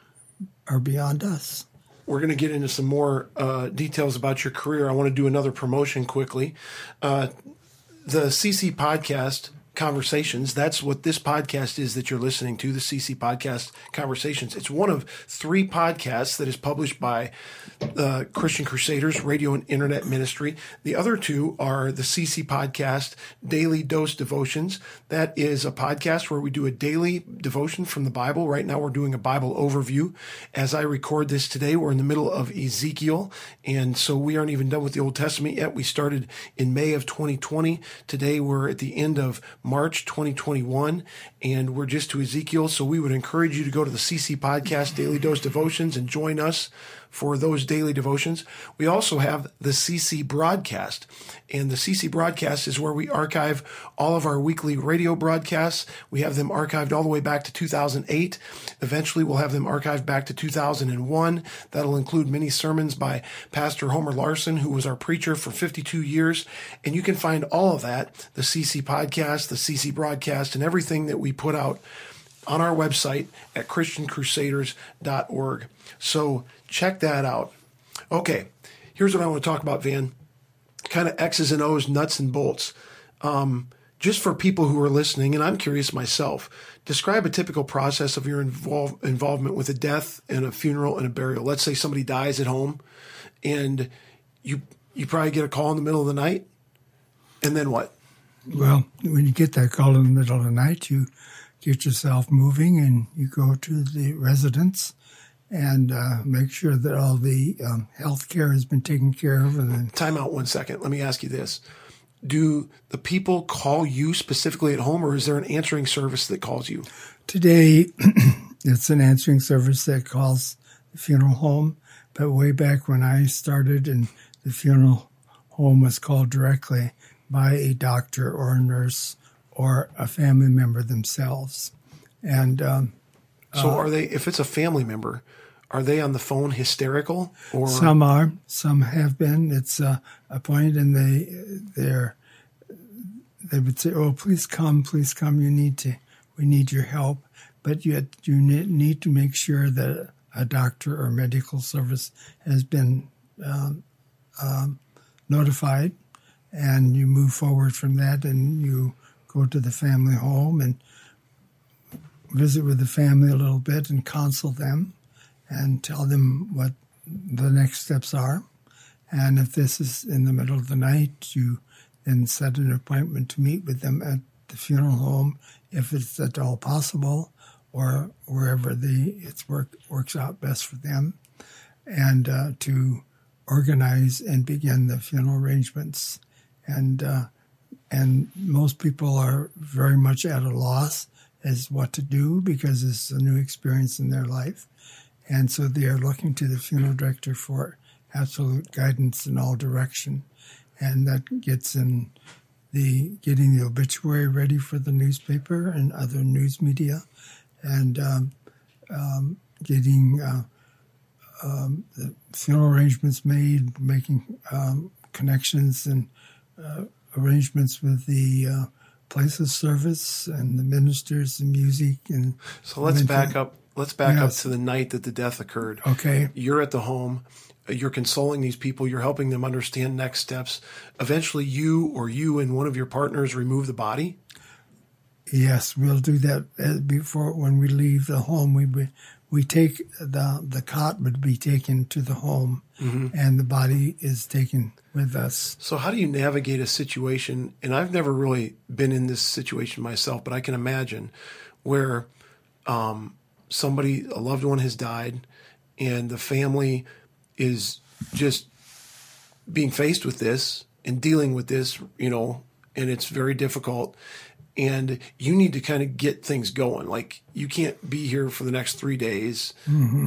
are beyond us. We're going to get into some more uh, details about your career. I want to do another promotion quickly. Uh, the CC podcast conversations. That's what this podcast is that you're listening to the cc podcast conversations. It's one of three podcasts that is published by uh, christian crusaders radio and internet ministry. The other two are the cc podcast daily dose devotions. That is a podcast where we do a daily devotion from the bible. Right now we're doing a bible overview. As i record this today we're in the middle of ezekiel and so we aren't even done with the old testament yet. We started in may of 2020 today we're at the end of March 2021, and we're just to Ezekiel. So we would encourage you to go to the CC Podcast Daily Dose Devotions and join us for those daily devotions. We also have the CC Broadcast, and the CC Broadcast is where we archive all of our weekly radio broadcasts. We have them archived all the way back to 2008. Eventually, we'll have them archived back to 2001. That'll include many sermons by Pastor Homer Larson, who was our preacher for 52 years. And you can find all of that, the CC podcast, the CC broadcast, and everything that we put out on our website at christiancrusaders.org. So check that out. Okay, here's what I want to talk about, Van. Kind of X's and O's, nuts and bolts. Um, just for people who are listening, and I'm curious myself, describe a typical process of your involve, involvement with a death and a funeral and a burial. Let's say somebody dies at home, and you you probably get a call in the middle of the night, and then what? Well, when you get that call in the middle of the night, you get yourself moving and you go to the residence and uh, make sure that all the um, health care has been taken care of. And then, Time out one second. Let me ask you this. Do the people call you specifically at home, or is there an answering service that calls you? today, it's an answering service that calls the funeral home. But way back when I started, and the funeral home was called directly by a doctor or a nurse or a family member themselves. And um, So, are they? If it's a family member, are they on the phone hysterical or Some are, some have been. It's uh, a point, and they they're they would say, "Oh, please come, please come. You need to, we need your help." But yet, you need to make sure that a doctor or medical service has been um, um, notified, and you move forward from that, and you go to the family home and visit with the family a little bit and counsel them and tell them what the next steps are. And if this is in the middle of the night, you then set an appointment to meet with them at the funeral home if it's at all possible or wherever the it's work works out best for them. And uh, to organize and begin the funeral arrangements. And uh, and most people are very much at a loss as what to do because it's a new experience in their life and so they are looking to the funeral director for absolute guidance in all direction. And that gets in the getting the obituary ready for the newspaper and other news media, and um, um, getting uh, um, the funeral arrangements made, making um, connections and uh, arrangements with the uh, place of service and the ministers and music and So let's back up. Let's back up to the night that the death occurred. Okay. You're at the home. You're consoling these people. You're helping them understand next steps. Eventually, you or you and one of your partners remove the body. Yes, we'll do that uh, before when we leave the home. We we, take the the cot would be taken to the home, and the body is taken with us. So, how do you navigate a situation? And I've never really been in this situation myself, but I can imagine where um, somebody, a loved one, has died, and the family is just being faced with this and dealing with this, you know, and it's very difficult. And you need to kind of get things going. Like you can't be here for the next three days,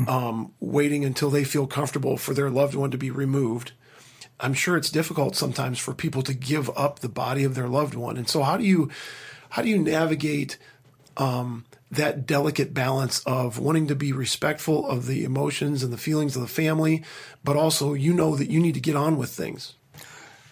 um, waiting until they feel comfortable for their loved one to be removed. I'm sure it's difficult sometimes for people to give up the body of their loved one. And so how do you how do you navigate um, that delicate balance of wanting to be respectful of the emotions and the feelings of the family, but also you know that you need to get on with things.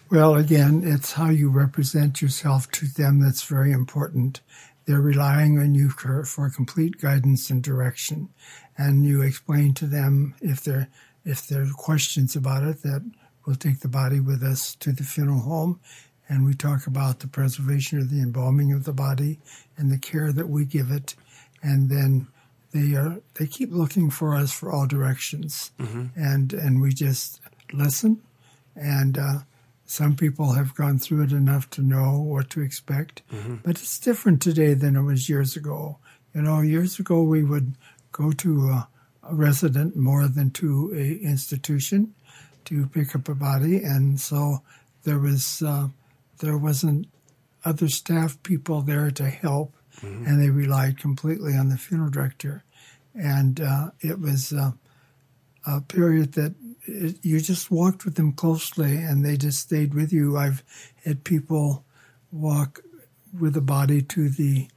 Well, again, it's how you represent yourself to them that's very important. They're relying on you for, for complete guidance and direction, and you explain to them if there if there are questions about it that we'll take the body with us to the funeral home, and we talk about the preservation or the embalming of the body and the care that we give it, and then they are they keep looking for us for all directions, and and we just listen. And. Uh, some people have gone through it enough to know what to expect, but it's different today than it was years ago. You know, years ago we would go to a, a resident more than to a institution to pick up a body, and so there was uh, there wasn't other staff people there to help, and they relied completely on the funeral director, and uh, it was. Uh, a period that it, you just walked with them closely and they just stayed with you. I've had people walk with the body to the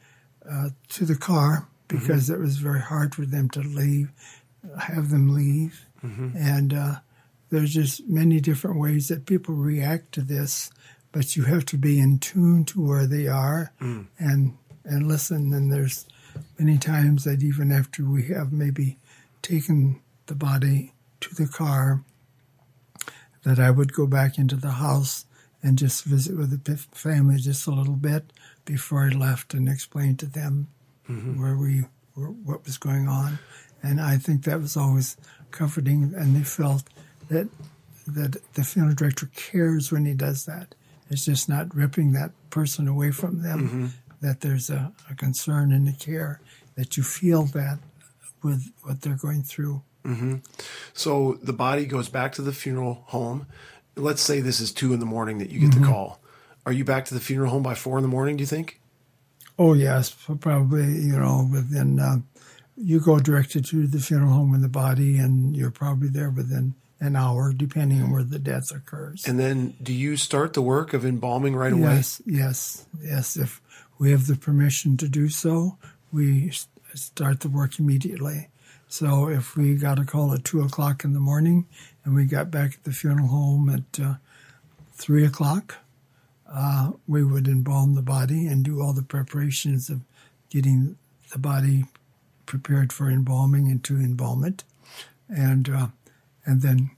uh, to the car because it was very hard for them to leave, have them leave, and uh, there's just many different ways that people react to this. But you have to be in tune to where they are and and listen. And there's many times that even after we have maybe taken the body to the car that I would go back into the house and just visit with the family just a little bit before I left and explain to them mm-hmm. where we were, what was going on. And I think that was always comforting, and they felt that that the funeral director cares when he does that. It's just not ripping that person away from them. Mm-hmm. That there's a, a concern and a care that you feel that with what they're going through. So the body goes back to the funeral home. Let's say this is two in the morning that you get the call. Are you back to the funeral home by four in the morning? Do you think? Oh yes, probably. You know, within uh, you go directed to the funeral home with the body, and you're probably there within an hour, depending on where the death occurs. And then do you start the work of embalming right away? Yes, yes, yes. If we have the permission to do so, we start the work immediately. So if we got a call at two o'clock in the morning and we got back at the funeral home at uh, three o'clock, uh, we would embalm the body and do all the preparations of getting the body prepared for embalming and to embalm it, and uh, and then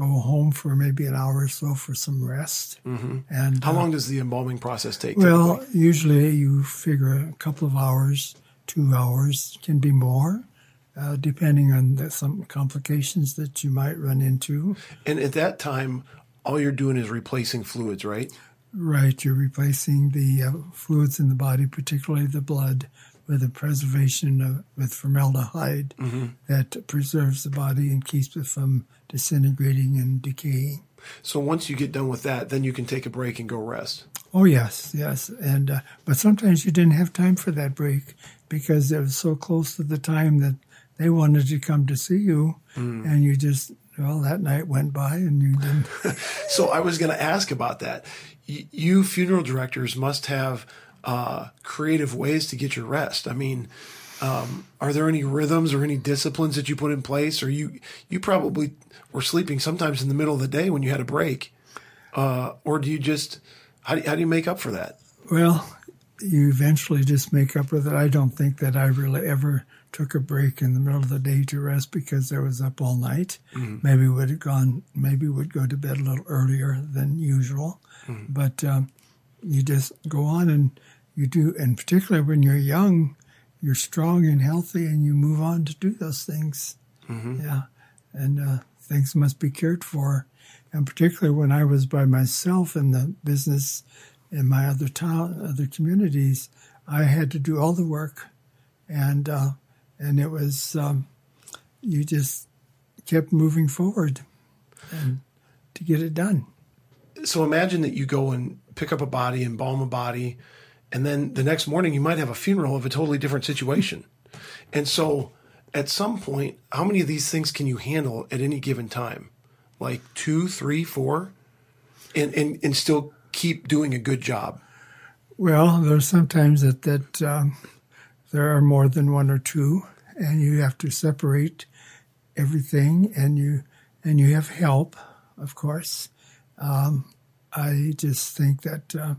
go home for maybe an hour or so for some rest. Mm-hmm. And How uh, long does the embalming process take? well, typically? usually you figure a couple of hours, two hours, can be more, uh, depending on the, some complications that you might run into. and at that time, all you're doing is replacing fluids, right? Right, you're replacing the uh, fluids in the body, particularly the blood, with a preservation of, with formaldehyde that preserves the body and keeps it from disintegrating and decaying. So once you get done with that, then you can take a break and go rest. Oh yes, yes, and uh, but sometimes you didn't have time for that break because it was so close to the time that they wanted to come to see you, and you just well that night went by and you didn't. So I was going to ask about that. Y- you funeral directors must have uh, creative ways to get your rest. I mean, um, are there any rhythms or any disciplines that you put in place, or you you probably were sleeping sometimes in the middle of the day when you had a break, uh, or do you just how do you, how do you make up for that? Well, you eventually just make up with it. I don't think that I really ever took a break in the middle of the day to rest because I was up all night. Maybe would have gone, maybe would go to bed a little earlier than usual. But um, you just go on and you do, and particularly when you're young, you're strong and healthy, and you move on to do those things. Yeah, and uh, things must be cared for, and particularly when I was by myself in the business in my other town, other communities, I had to do all the work, and uh, and it was um, you just kept moving forward, and to get it done. So imagine that you go and pick up a body, embalm a body, and then the next morning you might have a funeral of a totally different situation. And so at some point, how many of these things can you handle at any given time? Like two, three, four? And and, and still keep doing a good job. Well, there's sometimes that that um, there are more than one or two, and you have to separate everything, and you and you have help, of course. Um, I just think that uh,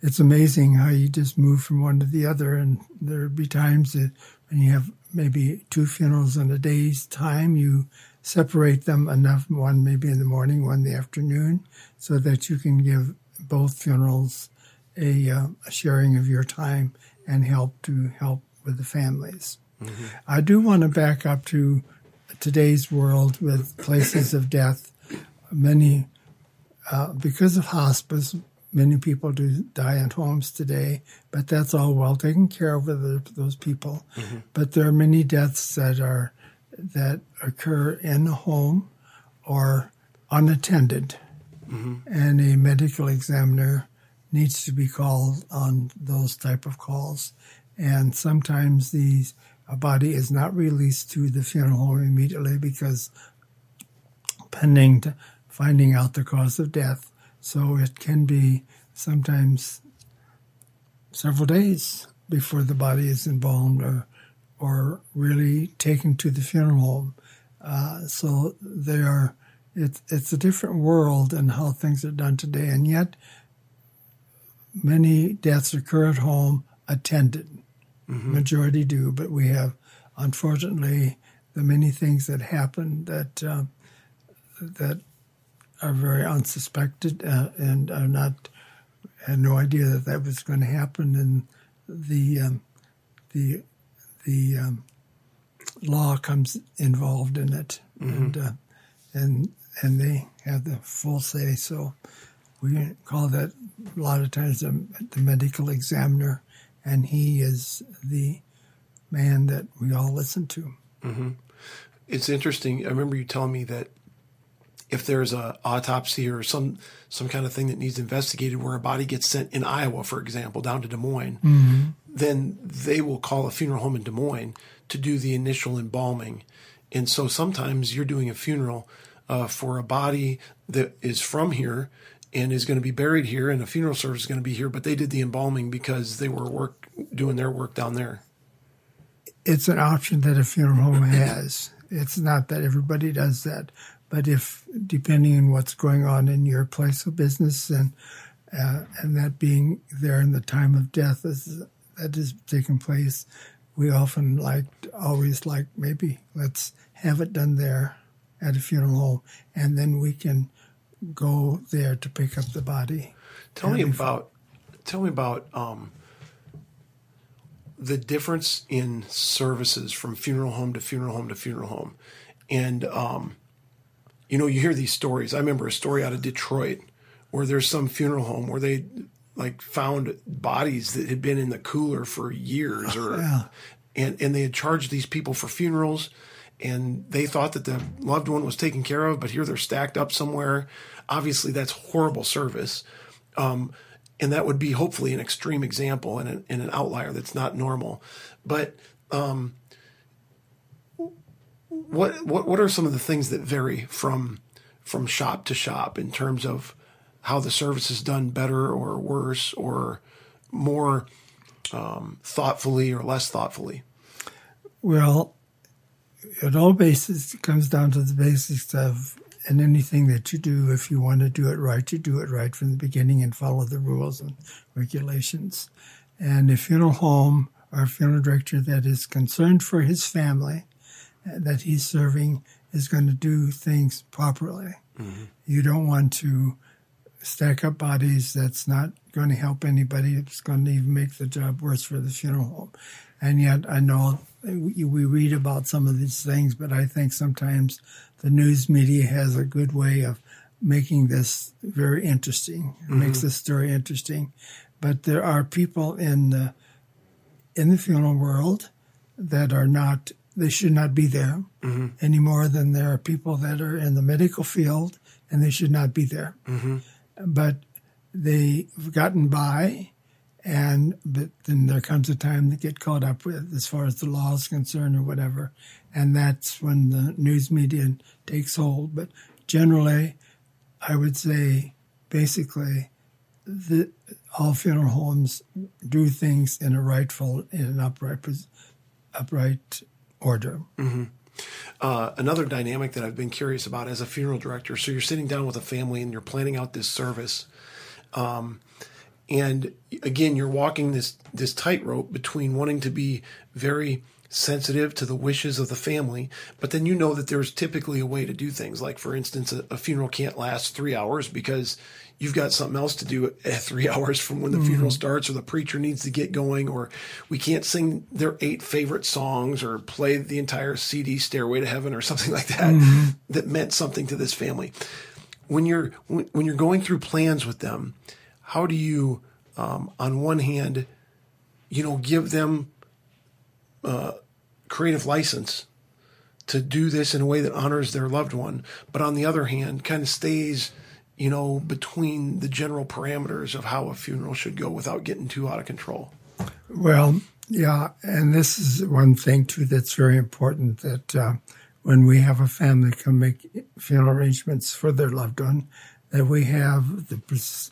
it's amazing how you just move from one to the other, and there'd be times that when you have maybe two funerals in a day's time, you separate them enough, one maybe in the morning, one in the afternoon, so that you can give both funerals a, uh, a sharing of your time and help to help with the families. I do want to back up to today's world with places of death. Many, uh, because of hospice, many people do die at homes today, but that's all well taken care of with those people. Mm-hmm. But there are many deaths that are that occur in the home or unattended, mm-hmm. and a medical examiner needs to be called on those type of calls. And sometimes these a body is not released to the funeral home immediately because pending to finding out the cause of death. So it can be sometimes several days before the body is embalmed or, or really taken to the funeral home. Uh, so they are, it's, it's a different world in how things are done today. And yet, many deaths occur at home attended. Majority do, but we have, unfortunately, the many things that happen that uh, that are very unsuspected uh, and are not had no idea that that was going to happen, and the um, the the um, law comes involved in it, and uh, and and they have the full say. So we call that a lot of times the, the medical examiner, and he is the man that we all listen to. It's interesting. I remember you telling me that if there's a autopsy or some some kind of thing that needs investigated where a body gets sent in Iowa, for example, down to Des Moines, then they will call a funeral home in Des Moines to do the initial embalming. And so sometimes you're doing a funeral uh, for a body that is from here and is going to be buried here, and a funeral service is going to be here, but they did the embalming because they were work doing their work down there. it's an option that a funeral home has. It's not that everybody does that, but if depending on what's going on in your place of business and uh, and that being there in the time of death is that is taking place, we often like always like maybe let's have it done there at a funeral home, and then we can go there to pick up the body. Tell me about tell me about um, the difference in services from funeral home to funeral home to funeral home, and um, you know you hear these stories. I remember a story out of Detroit where there's some funeral home where they like found bodies that had been in the cooler for years, or Yeah. and and they had charged these people for funerals and they thought that the loved one was taken care of but here they're stacked up somewhere obviously that's horrible service um, and that would be hopefully an extreme example and an, and an outlier that's not normal but um, what what what are some of the things that vary from from shop to shop in terms of how the service is done better or worse or more um, thoughtfully or less thoughtfully Well, it all basis comes down to the basics of and anything that you do. If you want to do it right, you do it right from the beginning and follow the rules and regulations. And a funeral home or funeral director that is concerned for his family that he's serving is going to do things properly. Mm-hmm. You don't want to stack up bodies that's not going to help anybody. It's going to even make the job worse for the funeral home. And yet, I know we read about some of these things, but I think sometimes the news media has a good way of making this very interesting. It makes mm-hmm. the story interesting. But there are people in the in the funeral world that are not they should not be there mm-hmm. any more than there are people that are in the medical field and they should not be there. Mm-hmm. But they've gotten by and but then there comes a time they get caught up with as far as the law is concerned or whatever and that's when the news media takes hold. But generally i would say basically the all funeral homes do things in a rightful in an upright pos- order uh, another dynamic that I've been curious about as a funeral director. So you're sitting down with a family and you're planning out this service, um, and again, you're walking this this tightrope between wanting to be very sensitive to the wishes of the family, but then you know that there's typically a way to do things. Like for instance, a, a funeral can't last three hours because you've got something else to do at three hours from when the funeral starts or the preacher needs to get going or we can't sing their eight favorite songs or play the entire cd stairway to heaven or something like that that meant something to this family. When you're when, when you're going through plans with them how do you um, on one hand you know give them uh, creative license to do this in a way that honors their loved one, but on the other hand, kind of stays, you know, between the general parameters of how a funeral should go without getting too out of control. Well, yeah, and this is one thing too that's very important that uh, when we have a family come make funeral arrangements for their loved one, that we have the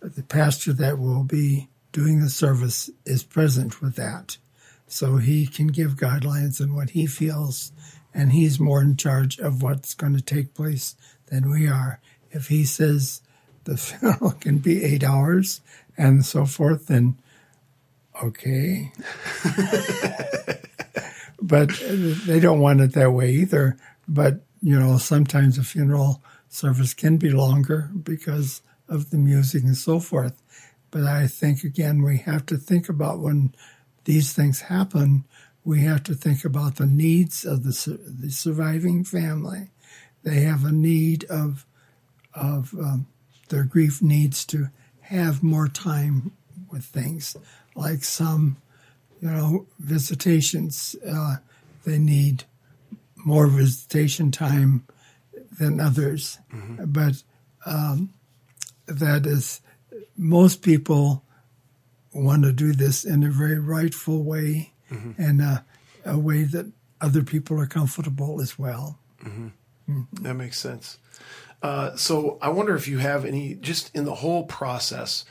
the pastor that will be doing the service is present with that, so he can give guidelines on what he feels, and he's more in charge of what's going to take place than we are. If he says the funeral can be eight hours and so forth, then okay. but they don't want it that way either. But, you know, sometimes a funeral service can be longer because of the music and so forth. But I think, again, we have to think about when these things happen, we have to think about the needs of the, the surviving family. They have a need of, of um, their grief needs to have more time with things, like some, you know, visitations. Uh, they need more visitation time than others, but um, that is most people want to do this in a very rightful way and uh, a way that other people are comfortable as well. That makes sense. Uh, so I wonder if you have any, just in the whole process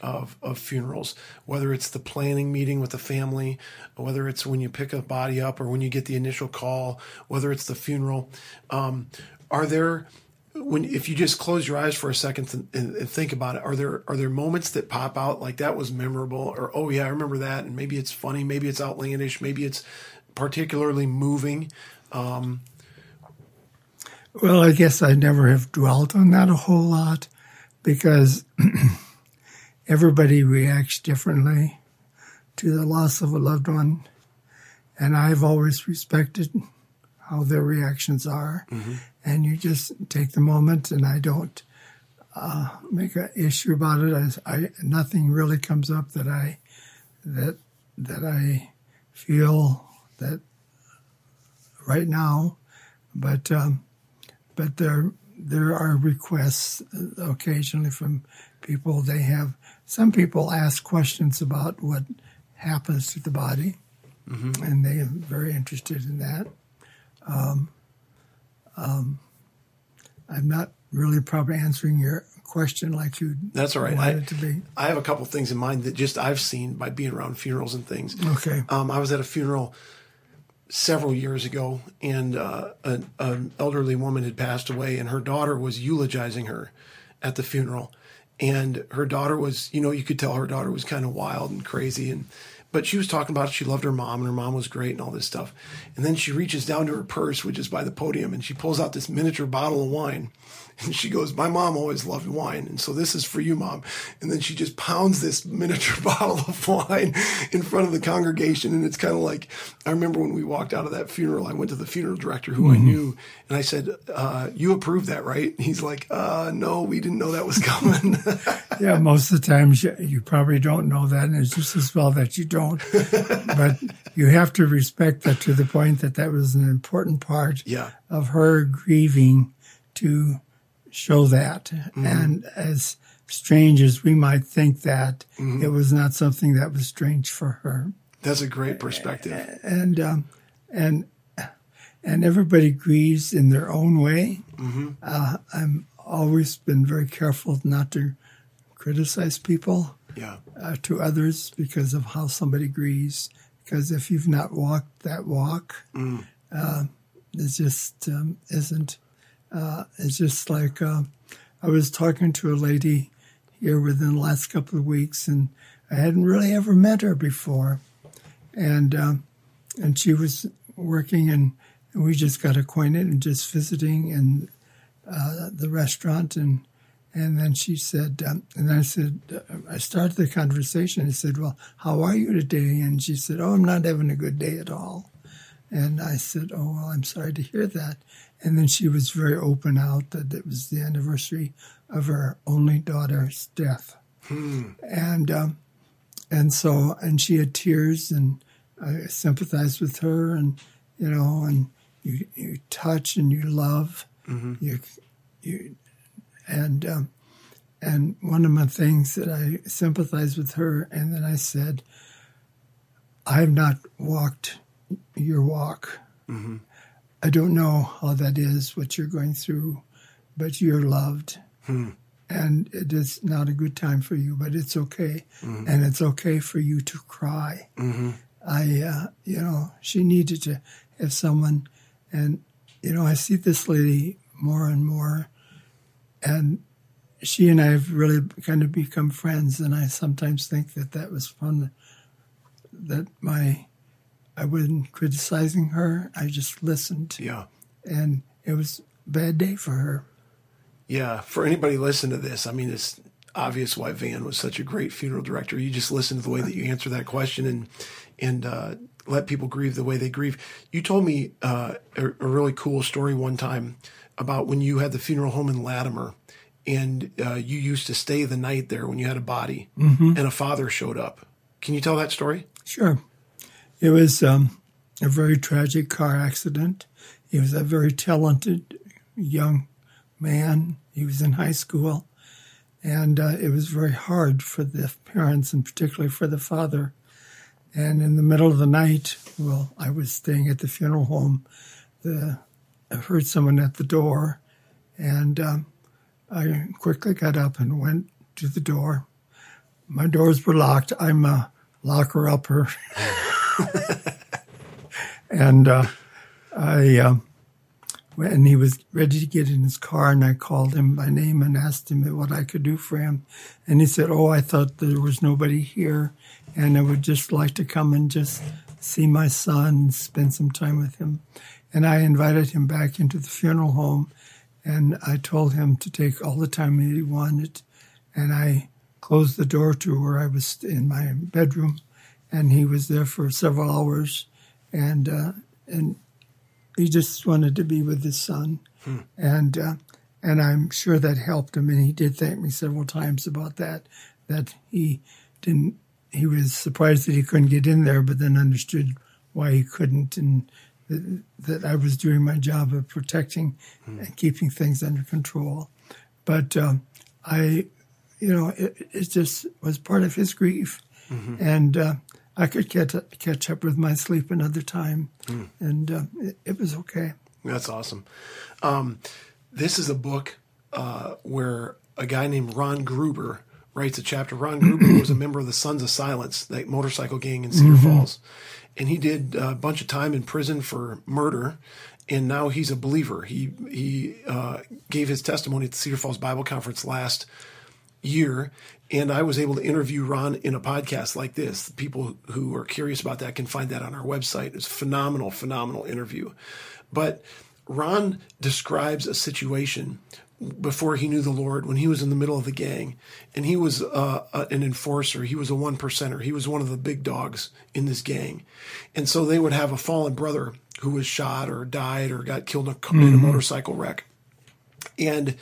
of, of funerals, whether it's the planning meeting with the family, whether it's when you pick a body up or when you get the initial call, whether it's the funeral. Um, are there when if you just close your eyes for a second and, and, think about it, are there are there moments that pop out like that was memorable, or oh yeah, I remember that, and maybe it's funny, maybe it's outlandish, maybe it's particularly moving. Um, well, I guess I never have dwelt on that a whole lot because everybody reacts differently to the loss of a loved one, and I've always respected how their reactions are. Mm-hmm and you just take the moment, and I don't uh, make an issue about it. I, I, nothing really comes up that I that that I feel that right now, but um, but there there are requests occasionally from people. They have some people ask questions about what happens to the body, mm-hmm. and they are very interested in that. Um, um, I'm not really probably answering your question like you that's all right I, to be. I have a couple things in mind that just I've seen by being around funerals and things. Okay. Um, I was at a funeral several years ago, and uh, an, an elderly woman had passed away, and her daughter was eulogizing her at the funeral. And her daughter was, you know, you could tell her daughter was kind of wild and crazy, and but she was talking about she loved her mom and her mom was great and all this stuff. And then she reaches down to her purse, which is by the podium, and she pulls out this miniature bottle of wine. And she goes, My mom always loved wine. And so this is for you, mom. And then she just pounds this miniature bottle of wine in front of the congregation. And it's kind of like, I remember when we walked out of that funeral, I went to the funeral director who mm-hmm. I knew, and I said, uh, You approved that, right? And he's like, uh, No, we didn't know that was coming. yeah, most of the times you, you probably don't know that. And it's just as well that you don't. But you have to respect that to the point that that was an important part yeah. of her grieving to show that. Mm-hmm. And as strange as we might think that, mm-hmm. it was not something that was strange for her. That's a great perspective. And um, and and everybody grieves in their own way. Mm-hmm. Uh, I'm always been very careful not to criticize people yeah. uh, to others because of how somebody grieves. Because if you've not walked that walk, mm. uh, it just um, isn't uh, it's just like uh, I was talking to a lady here within the last couple of weeks, and I hadn't really ever met her before, and uh, and she was working, and we just got acquainted and just visiting in uh, the restaurant, and and then she said, um, and I said, uh, I started the conversation. I said, well, how are you today? And she said, oh, I'm not having a good day at all. And I said, oh, well, I'm sorry to hear that. And then she was very open out that it was the anniversary of her only daughter's death. Hmm. And um, and so and she had tears and I sympathized with her and you know and you you touch and you love mm-hmm. you you and um, and one of my things that I sympathized with her and then I said I have not walked your walk. Mm-hmm. I don't know how that is, what you're going through, but you're loved. Hmm. And it is not a good time for you, but it's okay. Mm-hmm. And it's okay for you to cry. Mm-hmm. I, uh, you know, she needed to have someone. And, you know, I see this lady more and more. And she and I have really kind of become friends. And I sometimes think that that was fun, that my I wasn't criticizing her. I just listened. Yeah. And it was a bad day for her. Yeah. For anybody listening to this, I mean, it's obvious why Van was such a great funeral director. You just listen to the way that you answer that question and and uh, let people grieve the way they grieve. You told me uh, a, a, really cool story one time about when you had the funeral home in Latimer, and uh, you used to stay the night there when you had a body, mm-hmm. and a father showed up. Can you tell that story? Sure. It was um, a very tragic car accident. He was a very talented young man. He was in high school. And uh, it was very hard for the parents and particularly for the father. And in the middle of the night, well, I was staying at the funeral home. The, I heard someone at the door, and um, I quickly got up and went to the door. my doors were locked. I'm a locker upper. and uh, I, uh, when he was ready to get in his car, and I called him by name and asked him what I could do for him. And he said, Oh, I thought there was nobody here, and I would just like to come and just see my son and spend some time with him. And I invited him back into the funeral home, and I told him to take all the time that he wanted. And I closed the door to where I was in my bedroom, and he was there for several hours, and uh, and he just wanted to be with his son, hmm. and uh, and I'm sure that helped him, and he did thank me several times about that. That he didn't, he was surprised that he couldn't get in there, but then understood why he couldn't, and that, that I was doing my job of protecting hmm. and keeping things under control. But uh, I you know, it, it just was part of his grief. Mm-hmm. And uh, I could catch, catch up with my sleep another time. Mm. And uh, it, it, was okay. That's awesome. Um, this is a book uh, where a guy named Ron Gruber writes a chapter. Ron Gruber was a member of the Sons of Silence, that motorcycle gang in Cedar mm-hmm. Falls. And he did a bunch of time in prison for murder and now he's a believer. He he uh, gave his testimony at the Cedar Falls Bible Conference last year. And I was able to interview Ron in a podcast like this. People who are curious about that can find that on our website. It's a phenomenal, phenomenal interview. But Ron describes a situation before he knew the Lord when he was in the middle of the gang and he was uh, an enforcer. He was a one percenter. He was one of the big dogs in this gang. And so they would have a fallen brother who was shot or died or got killed in a, mm-hmm. in a motorcycle wreck. And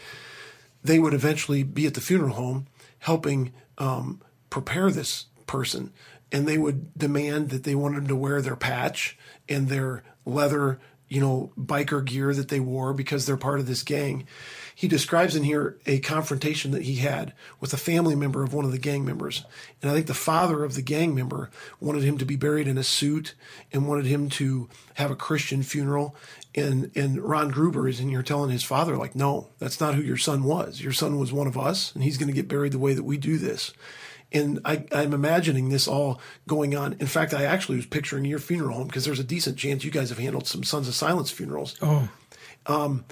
they would eventually be at the funeral home helping um, prepare this person. And they would demand that they wanted them to wear their patch and their leather, you know, biker gear that they wore because they're part of this gang. He describes in here a confrontation that he had with a family member of one of the gang members. And I think the father of the gang member wanted him to be buried in a suit and wanted him to have a Christian funeral. And and Ron Gruber is in here telling his father, like, no, that's not who your son was. Your son was one of us, and he's going to get buried the way that we do this. And I, am I'm imagining this all going on. In fact, I actually was picturing your funeral home because there's a decent chance you guys have handled some Sons of Silence funerals. Oh. Um,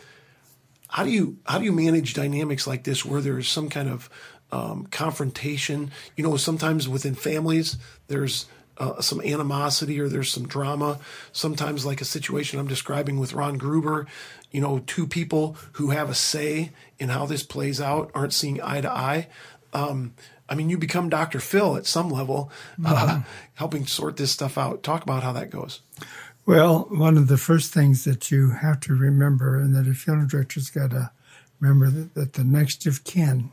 how do you how do you manage dynamics like this where there's some kind of um, confrontation? You know, sometimes within families there's uh, some animosity or there's some drama. Sometimes, like a situation I'm describing with Ron Gruber, you know, two people who have a say in how this plays out aren't seeing eye to eye. Um, I mean, you become Dr. Phil at some level, uh, mm-hmm. helping sort this stuff out. Talk about how that goes. Well, one of the first things that you have to remember, and that a funeral director's got to remember, that, that the next of kin,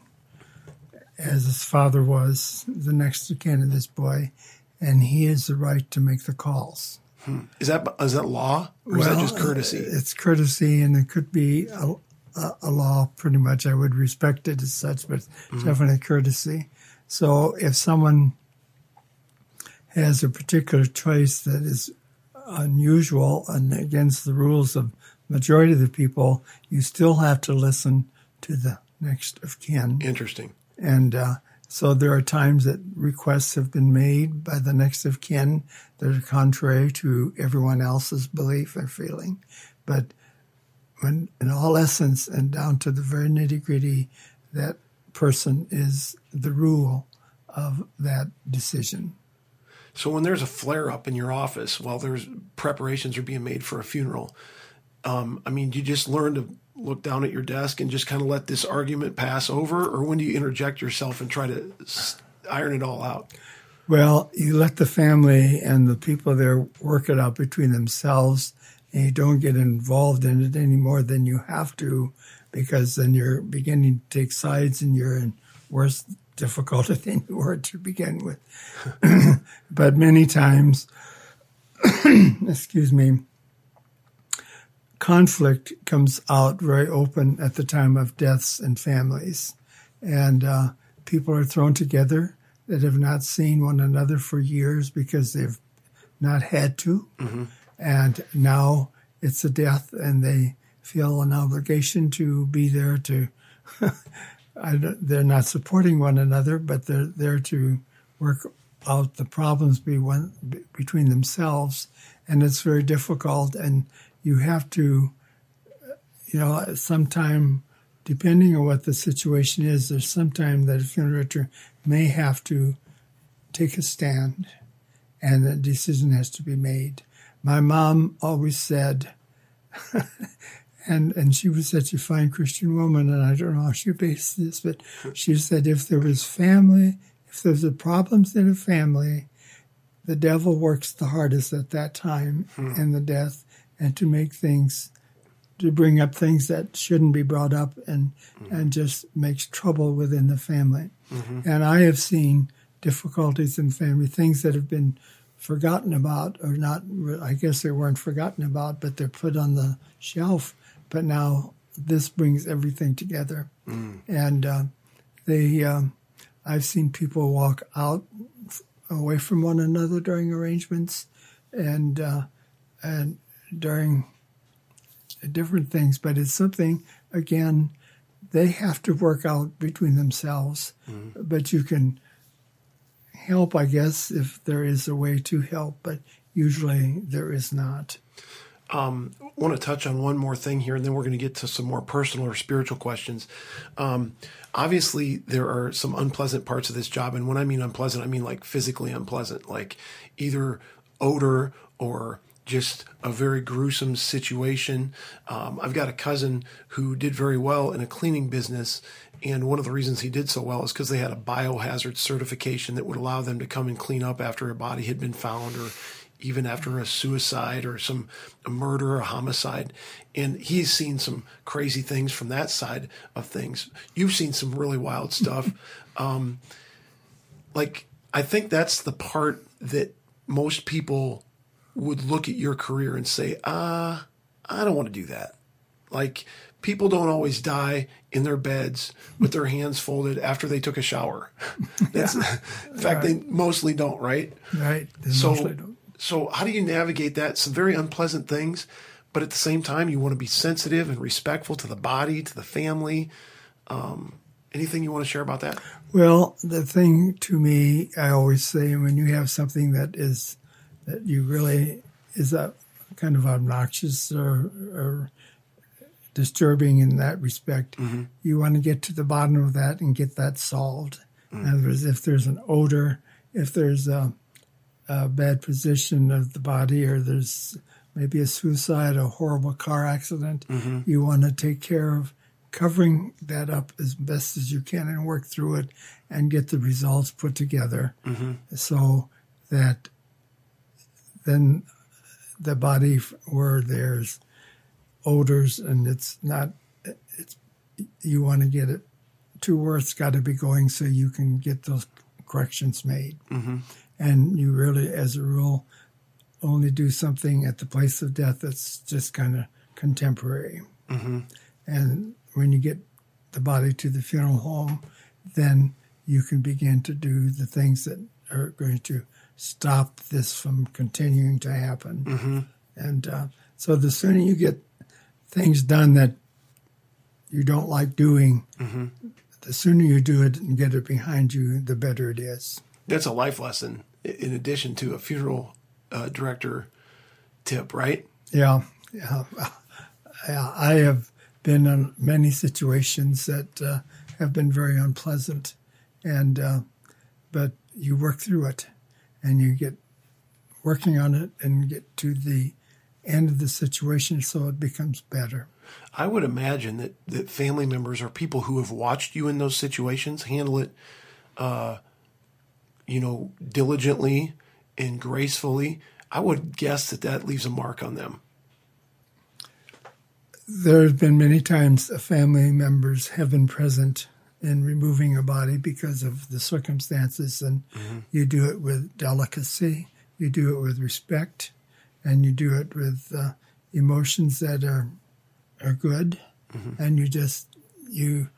as his father was the next of kin of this boy, and he has the right to make the calls. Hmm. Is that is that law or well, is that just courtesy? It's courtesy, and it could be a, a, a law. Pretty much, I would respect it as such, but mm-hmm. definitely courtesy. So, if someone has a particular choice that is unusual and against the rules of majority of the people, you still have to listen to the next of kin. Interesting. And uh, so there are times that requests have been made by the next of kin that are contrary to everyone else's belief or feeling. But when, in all essence and down to the very nitty gritty, that person is the rule of that decision. So when there's a flare up in your office while there's preparations are being made for a funeral, um, I mean, you just learn to look down at your desk and just kind of let this argument pass over, or when do you interject yourself and try to iron it all out? Well, you let the family and the people there work it out between themselves, and you don't get involved in it any more than you have to, because then you're beginning to take sides and you're in worse difficulty than you were to begin with. but many times, excuse me, conflict comes out very open at the time of deaths in families. And uh, people are thrown together that have not seen one another for years because they've not had to. Mm-hmm. And now it's a death, and they feel an obligation to be there to they're not supporting one another, but they're there to work out the problems be one, between themselves, and it's very difficult. And you have to, you know, sometime, depending on what the situation is, there's sometime that a funeral director may have to take a stand, and a decision has to be made. My mom always said. and and she was such a fine Christian woman, and I don't know how she based this, but she said if there was family, if there's a problems in a family, the devil works the hardest at that time hmm. in the death, and to make things, to bring up things that shouldn't be brought up, and hmm. and just makes trouble within the family. Mm-hmm. And I have seen difficulties in family, things that have been forgotten about, or not. I guess they weren't forgotten about, but they're put on the shelf but now this brings everything together. Mm. And uh, they, um, I've seen people walk out away from one another during arrangements, and uh, and during different things. But it's something again they have to work out between themselves. Mm. But you can help, I guess, if there is a way to help. But usually there is not. Um, want to touch on one more thing here, and then we're going to get to some more personal or spiritual questions. Um, obviously, there are some unpleasant parts of this job, and when I mean unpleasant, I mean like physically unpleasant, like either odor or just a very gruesome situation. Um, I've got a cousin who did very well in a cleaning business, and one of the reasons he did so well is because they had a biohazard certification that would allow them to come and clean up after a body had been found or even after a suicide or some a murder or a homicide. And he's seen some crazy things from that side of things. You've seen some really wild stuff. um, like, I think that's the part that most people would look at your career and say, ah, I don't want to do that. Like, people don't always die in their beds with their hands folded after they took a shower. That's, yeah. in fact, right. they mostly don't, right? Right. They so, so, how do you navigate that? Some very unpleasant things, but at the same time, you want to be sensitive and respectful to the body, to the family. Um, anything you want to share about that? Well, the thing to me, I always say, when you have something that is that you really is a kind of obnoxious or, or disturbing in that respect, mm-hmm. you want to get to the bottom of that and get that solved. Mm-hmm. In other words, if there's an odor, if there's a a bad position of the body or there's maybe a suicide, a horrible car accident, mm-hmm. you want to take care of covering that up as best as you can and work through it and get the results put together mm-hmm. so that then the body where there's odors and it's not it's you want to get it to where it's got to be going so you can get those corrections made mm-hmm and you really, as a rule, only do something at the place of death that's just kind of contemporary. Mm-hmm. And when you get the body to the funeral home, then you can begin to do the things that are going to stop this from continuing to happen. Mm-hmm. And uh, so the sooner you get things done that you don't like doing, mm-hmm. the sooner you do it and get it behind you, the better it is that's a life lesson in addition to a funeral uh, director tip, right? Yeah, yeah. I have been in many situations that uh, have been very unpleasant, and uh, but you work through it, and you get working on it, and get to the end of the situation, so it becomes better. I would imagine that that family members or people who have watched you in those situations handle it uh, you know, diligently and gracefully, I would guess that that leaves a mark on them. There have been many times family members have been present in removing a body because of the circumstances, and mm-hmm. you do it with delicacy, you do it with respect, and you do it with uh, emotions that are are good, mm-hmm. and you just you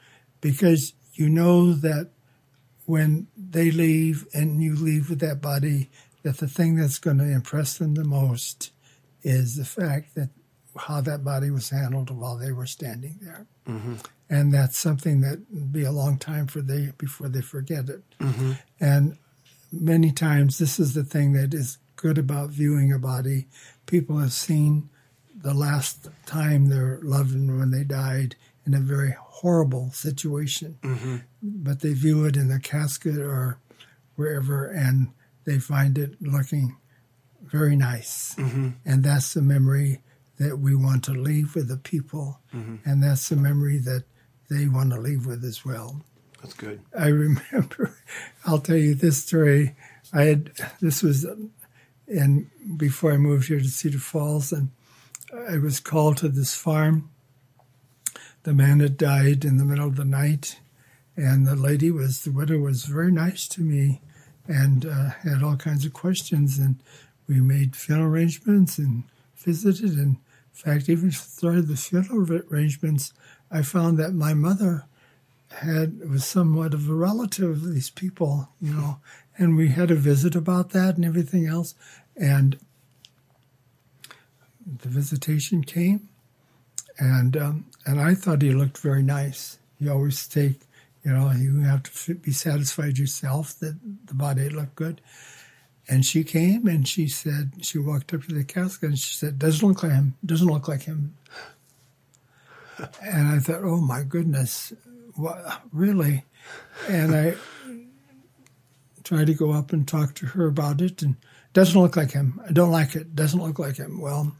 because you know that when they leave and you leave with that body, that the thing that's going to impress them the most is the fact that how that body was handled while they were standing there. Mm-hmm. and that's something that be a long time for they before they forget it. Mm-hmm. And many times, this is the thing that is good about viewing a body. People have seen the last time their loved one when they died in a very horrible situation, mm-hmm. But they view it in the casket or wherever, and they find it looking very nice. Mm-hmm. And that's the memory that we want to leave with the people, mm-hmm. and that's the memory that they want to leave with as well. That's good. I remember, I'll tell you this story. I had, this was in, before I moved here to Cedar Falls, and I was called to this farm. The man had died in the middle of the night, and the lady was, the widow was very nice to me and uh, had all kinds of questions. And we made funeral arrangements and visited. And in fact, even through the funeral arrangements, I found that my mother had was somewhat of a relative of these people, you know, and we had a visit about that and everything else. And the visitation came, and um, and I thought he looked very nice. You always take, you know, you have to be satisfied yourself that the body looked good. And she came and she said, she walked up to the casket and she said, doesn't look like him, doesn't look like him. and I thought, oh my goodness, what, really? And I tried to go up and talk to her about it and doesn't look like him. I don't like it. Doesn't look like him. Well,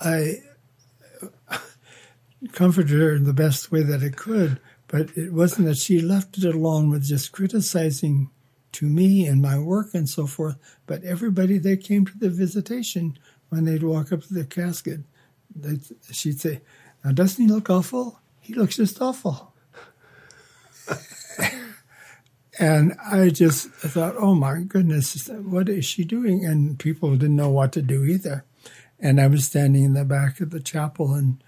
I comforted her in the best way that it could, but it wasn't that she left it alone with just criticizing to me and my work and so forth, but everybody that came to the visitation, when they'd walk up to the casket, she'd say, Now, doesn't he look awful? He looks just awful. and I just thought, oh my goodness, what is she doing? And people didn't know what to do either. And I was standing in the back of the chapel and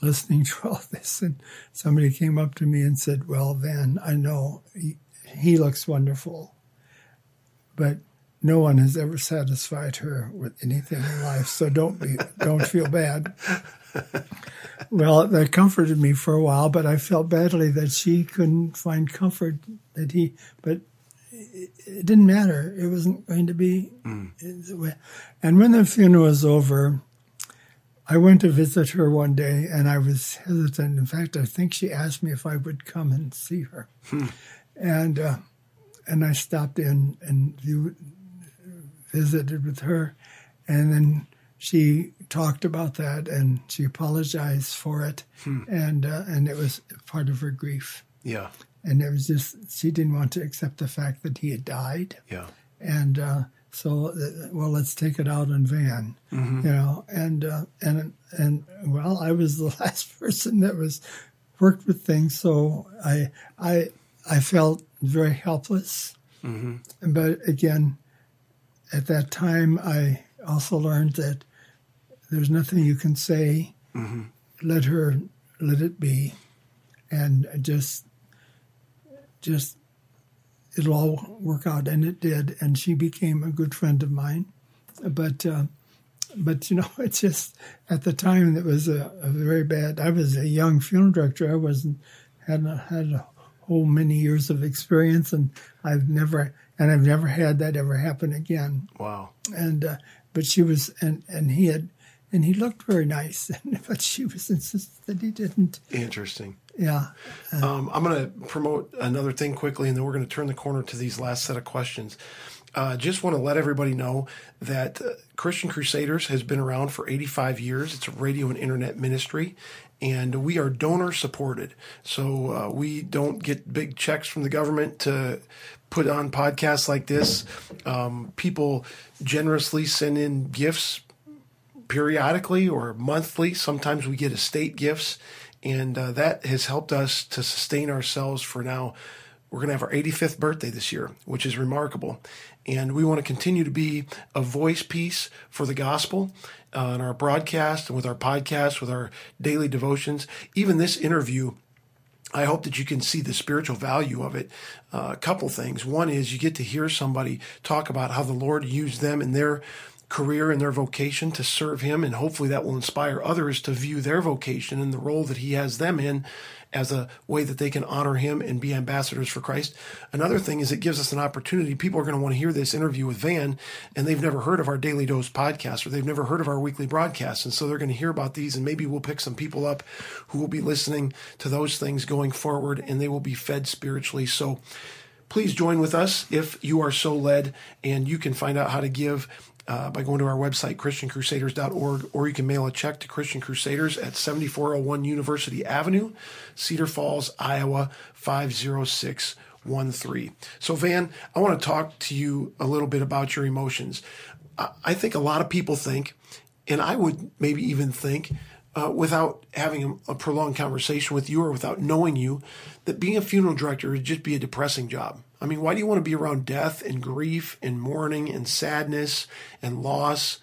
listening to all this, and somebody came up to me and said, "Well, Van, I know he, he looks wonderful, but no one has ever satisfied her with anything in life, so don't be don't feel bad." well, that comforted me for a while, but I felt badly that she couldn't find comfort that he, but it didn't matter. It wasn't going to be. Mm. And when the funeral was over, I went to visit her one day, and I was hesitant. In fact, I think she asked me if I would come and see her, hmm. and uh, and I stopped in and visited with her, and then she talked about that and she apologized for it, hmm. and uh, and it was part of her grief. Yeah, and it was just she didn't want to accept the fact that he had died. Yeah, and uh, so well, let's take it out in Van, mm-hmm. you know, and uh, and and well, I was the last person that was worked with things, so I I I felt very helpless. Mm-hmm. But again, at that time, I also learned that there's nothing you can say. Mm-hmm. Let her, let it be, and just, just, it'll all work out, and it did. And she became a good friend of mine. But, uh, but you know, it's just at the time it was a, a, very bad. I was a young funeral director. I wasn't hadn't had a whole many years of experience, and I've never and I've never had that ever happen again. Wow. And uh, but she was and and he had and he looked very nice, but she was insistent that he didn't. Interesting. Yeah. Um, I'm going to promote another thing quickly, and then we're going to turn the corner to these last set of questions. Uh, just want to let everybody know that uh, Christian Crusaders has been around for 85 years. It's a radio and internet ministry, and we are donor supported. So uh, we don't get big checks from the government to put on podcasts like this. Um, people generously send in gifts periodically or monthly. Sometimes we get estate gifts, and uh, that has helped us to sustain ourselves for now. We're going to have our 85th birthday this year, which is remarkable. And we want to continue to be a voice piece for the gospel uh, our broadcast and with our podcast, with our daily devotions. Even this interview, I hope that you can see the spiritual value of it. Uh, a couple things. One is you get to hear somebody talk about how the Lord used them in their career and their vocation to serve Him, and hopefully that will inspire others to view their vocation and the role that He has them in as a way that they can honor Him and be ambassadors for Christ. Another thing is it gives us an opportunity. People are going to want to hear this interview with Van, and they've never heard of our Daily Dose podcast or they've never heard of our weekly broadcast. And so they're going to hear about these, and maybe we'll pick some people up who will be listening to those things going forward, and they will be fed spiritually. So, please join with us if you are so led, and you can find out how to give uh, by going to our website, ChristianCrusaders.org, or you can mail a check to Christian Crusaders at 7401 University Avenue, Cedar Falls, Iowa 50613. So, Van, I want to talk to you a little bit about your emotions. I think a lot of people think, and I would maybe even think, uh, without having a, a, prolonged conversation with you or without knowing you, that being a funeral director would just be a depressing job. I mean, why do you want to be around death and grief and mourning and sadness and loss?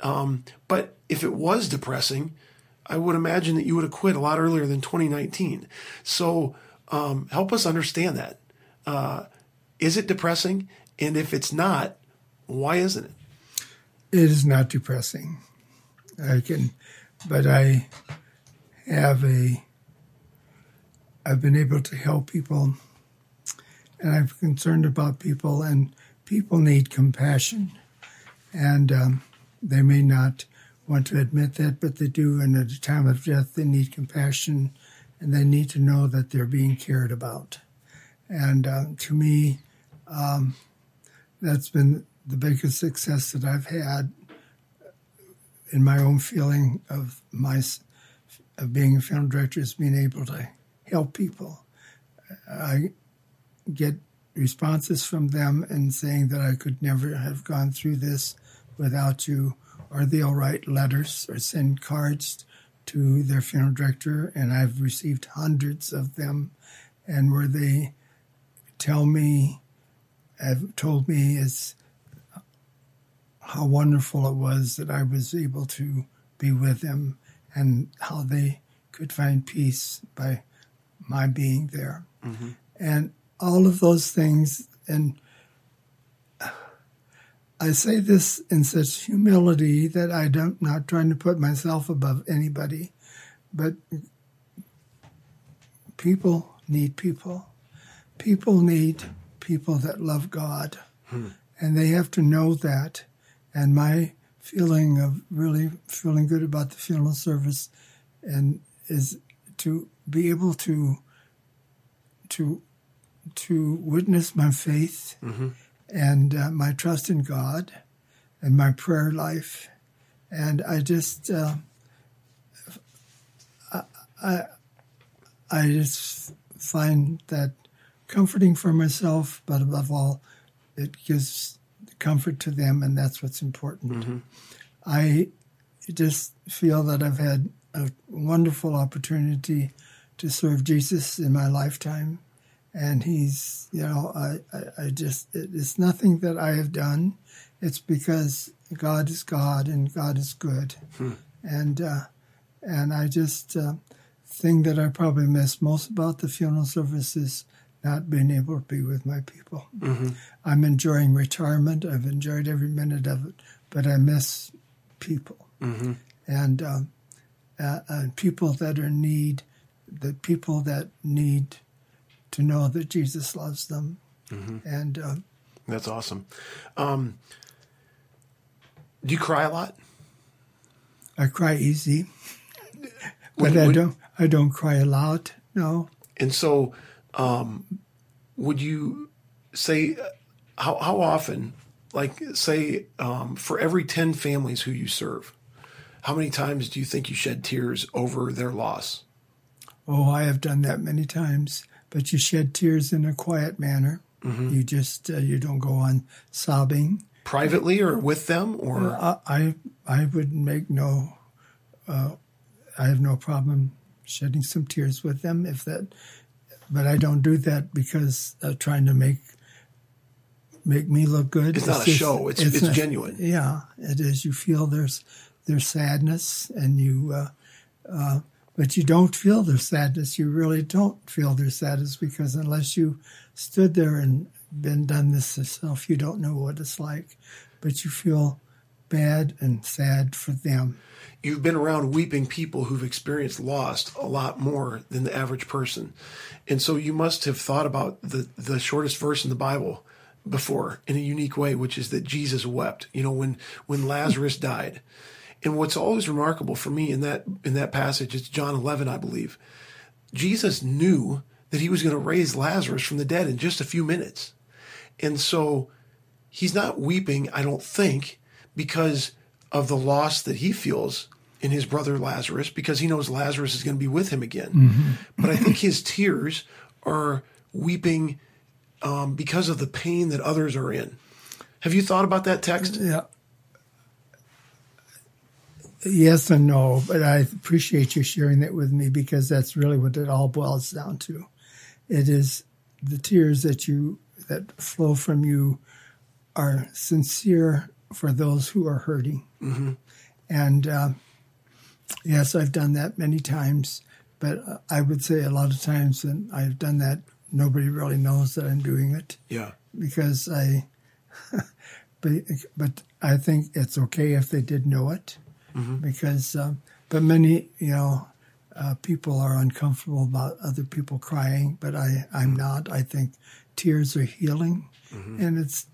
Um, but if it was depressing, I would imagine that you would have quit a lot earlier than 2019. So um, help us understand that. Uh, is it depressing? And if it's not, why isn't it? It is not depressing. I can but I have a I've been able to help people and I'm concerned about people and people need compassion and um, they may not want to admit that but they do and at a time of death they need compassion and they need to know that they're being cared about and uh, to me um, that's been the biggest success that I've had in my own feeling of my of being a film director is being able to help people. I get responses from them and saying that I could never have gone through this without you, or they'll write letters or send cards to their funeral director, and I've received hundreds of them, and where they tell me, have told me it's how wonderful it was that I was able to be with them and how they could find peace by my being there. Mm-hmm. And all of those things. And I say this in such humility that I don't not trying to put myself above anybody, but people need people. People need people that love God. Hmm. And they have to know that and my feeling of really feeling good about the funeral service and is to be able to to to witness my faith mm-hmm. and uh, my trust in God and my prayer life and I just uh, I, I I just find that comforting for myself but above all it gives comfort to them, and that's what's important. Mm-hmm. I just feel that I've had a wonderful opportunity to serve Jesus in my lifetime. And he's, you know, I, I, I just, it's nothing that I have done. It's because God is God and God is good. Hmm. And, uh, and I just, uh, thing that I probably miss most about the funeral service is not being able to be with my people. Mm-hmm. I'm enjoying retirement. I've enjoyed every minute of it, but I miss people mm-hmm. and um, uh, and people that are in need, the people that need to know that Jesus loves them. Mm-hmm. And uh, that's awesome. Um, do you cry a lot? I cry easy, but when, I don't. I don't cry a lot. No. And so um, would you say how how often, like say, um, for every ten families who you serve, how many times do you think you shed tears over their loss? Oh, I have done that many times, but you shed tears in a quiet manner. Mm-hmm. You just uh, you don't go on sobbing privately or with them, or uh, I I would make no. Uh, I have no problem shedding some tears with them if that but I don't do that because uh, trying to make make me look good. It's, it's not just, a show. It's it's, it's not, genuine. Yeah, it is. You feel there's there's sadness, and you, uh, uh, but you don't feel their sadness. You really don't feel their sadness because unless you stood there and been done this yourself, you don't know what it's like. But you feel bad and sad for them. You've been around weeping people who've experienced loss a lot more than the average person. And so you must have thought about the, the shortest verse in the Bible before in a unique way, which is that Jesus wept, you know, when, when Lazarus died. And what's always remarkable for me in that, in that passage, it's John 11, I believe. Jesus knew that he was going to raise Lazarus from the dead in just a few minutes. And so he's not weeping, I don't think, because of the loss that he feels in his brother Lazarus, because he knows Lazarus is going to be with him again. Mm-hmm. But I think his tears are weeping um, because of the pain that others are in. Have you thought about that text? Yeah. Yes and no, but I appreciate you sharing that with me because that's really what it all boils down to. It is the tears that you that flow from you are sincere for those who are hurting. Mm-hmm. And uh, yes, I've done that many times, but I would say a lot of times that I've done that, nobody really knows that I'm doing it. Yeah. Because I, but, but I think it's okay if they did know it. Mm-hmm. Because, um, but many, you know, uh, people are uncomfortable about other people crying, but I, I'm not. I think tears are healing, mm-hmm. and it's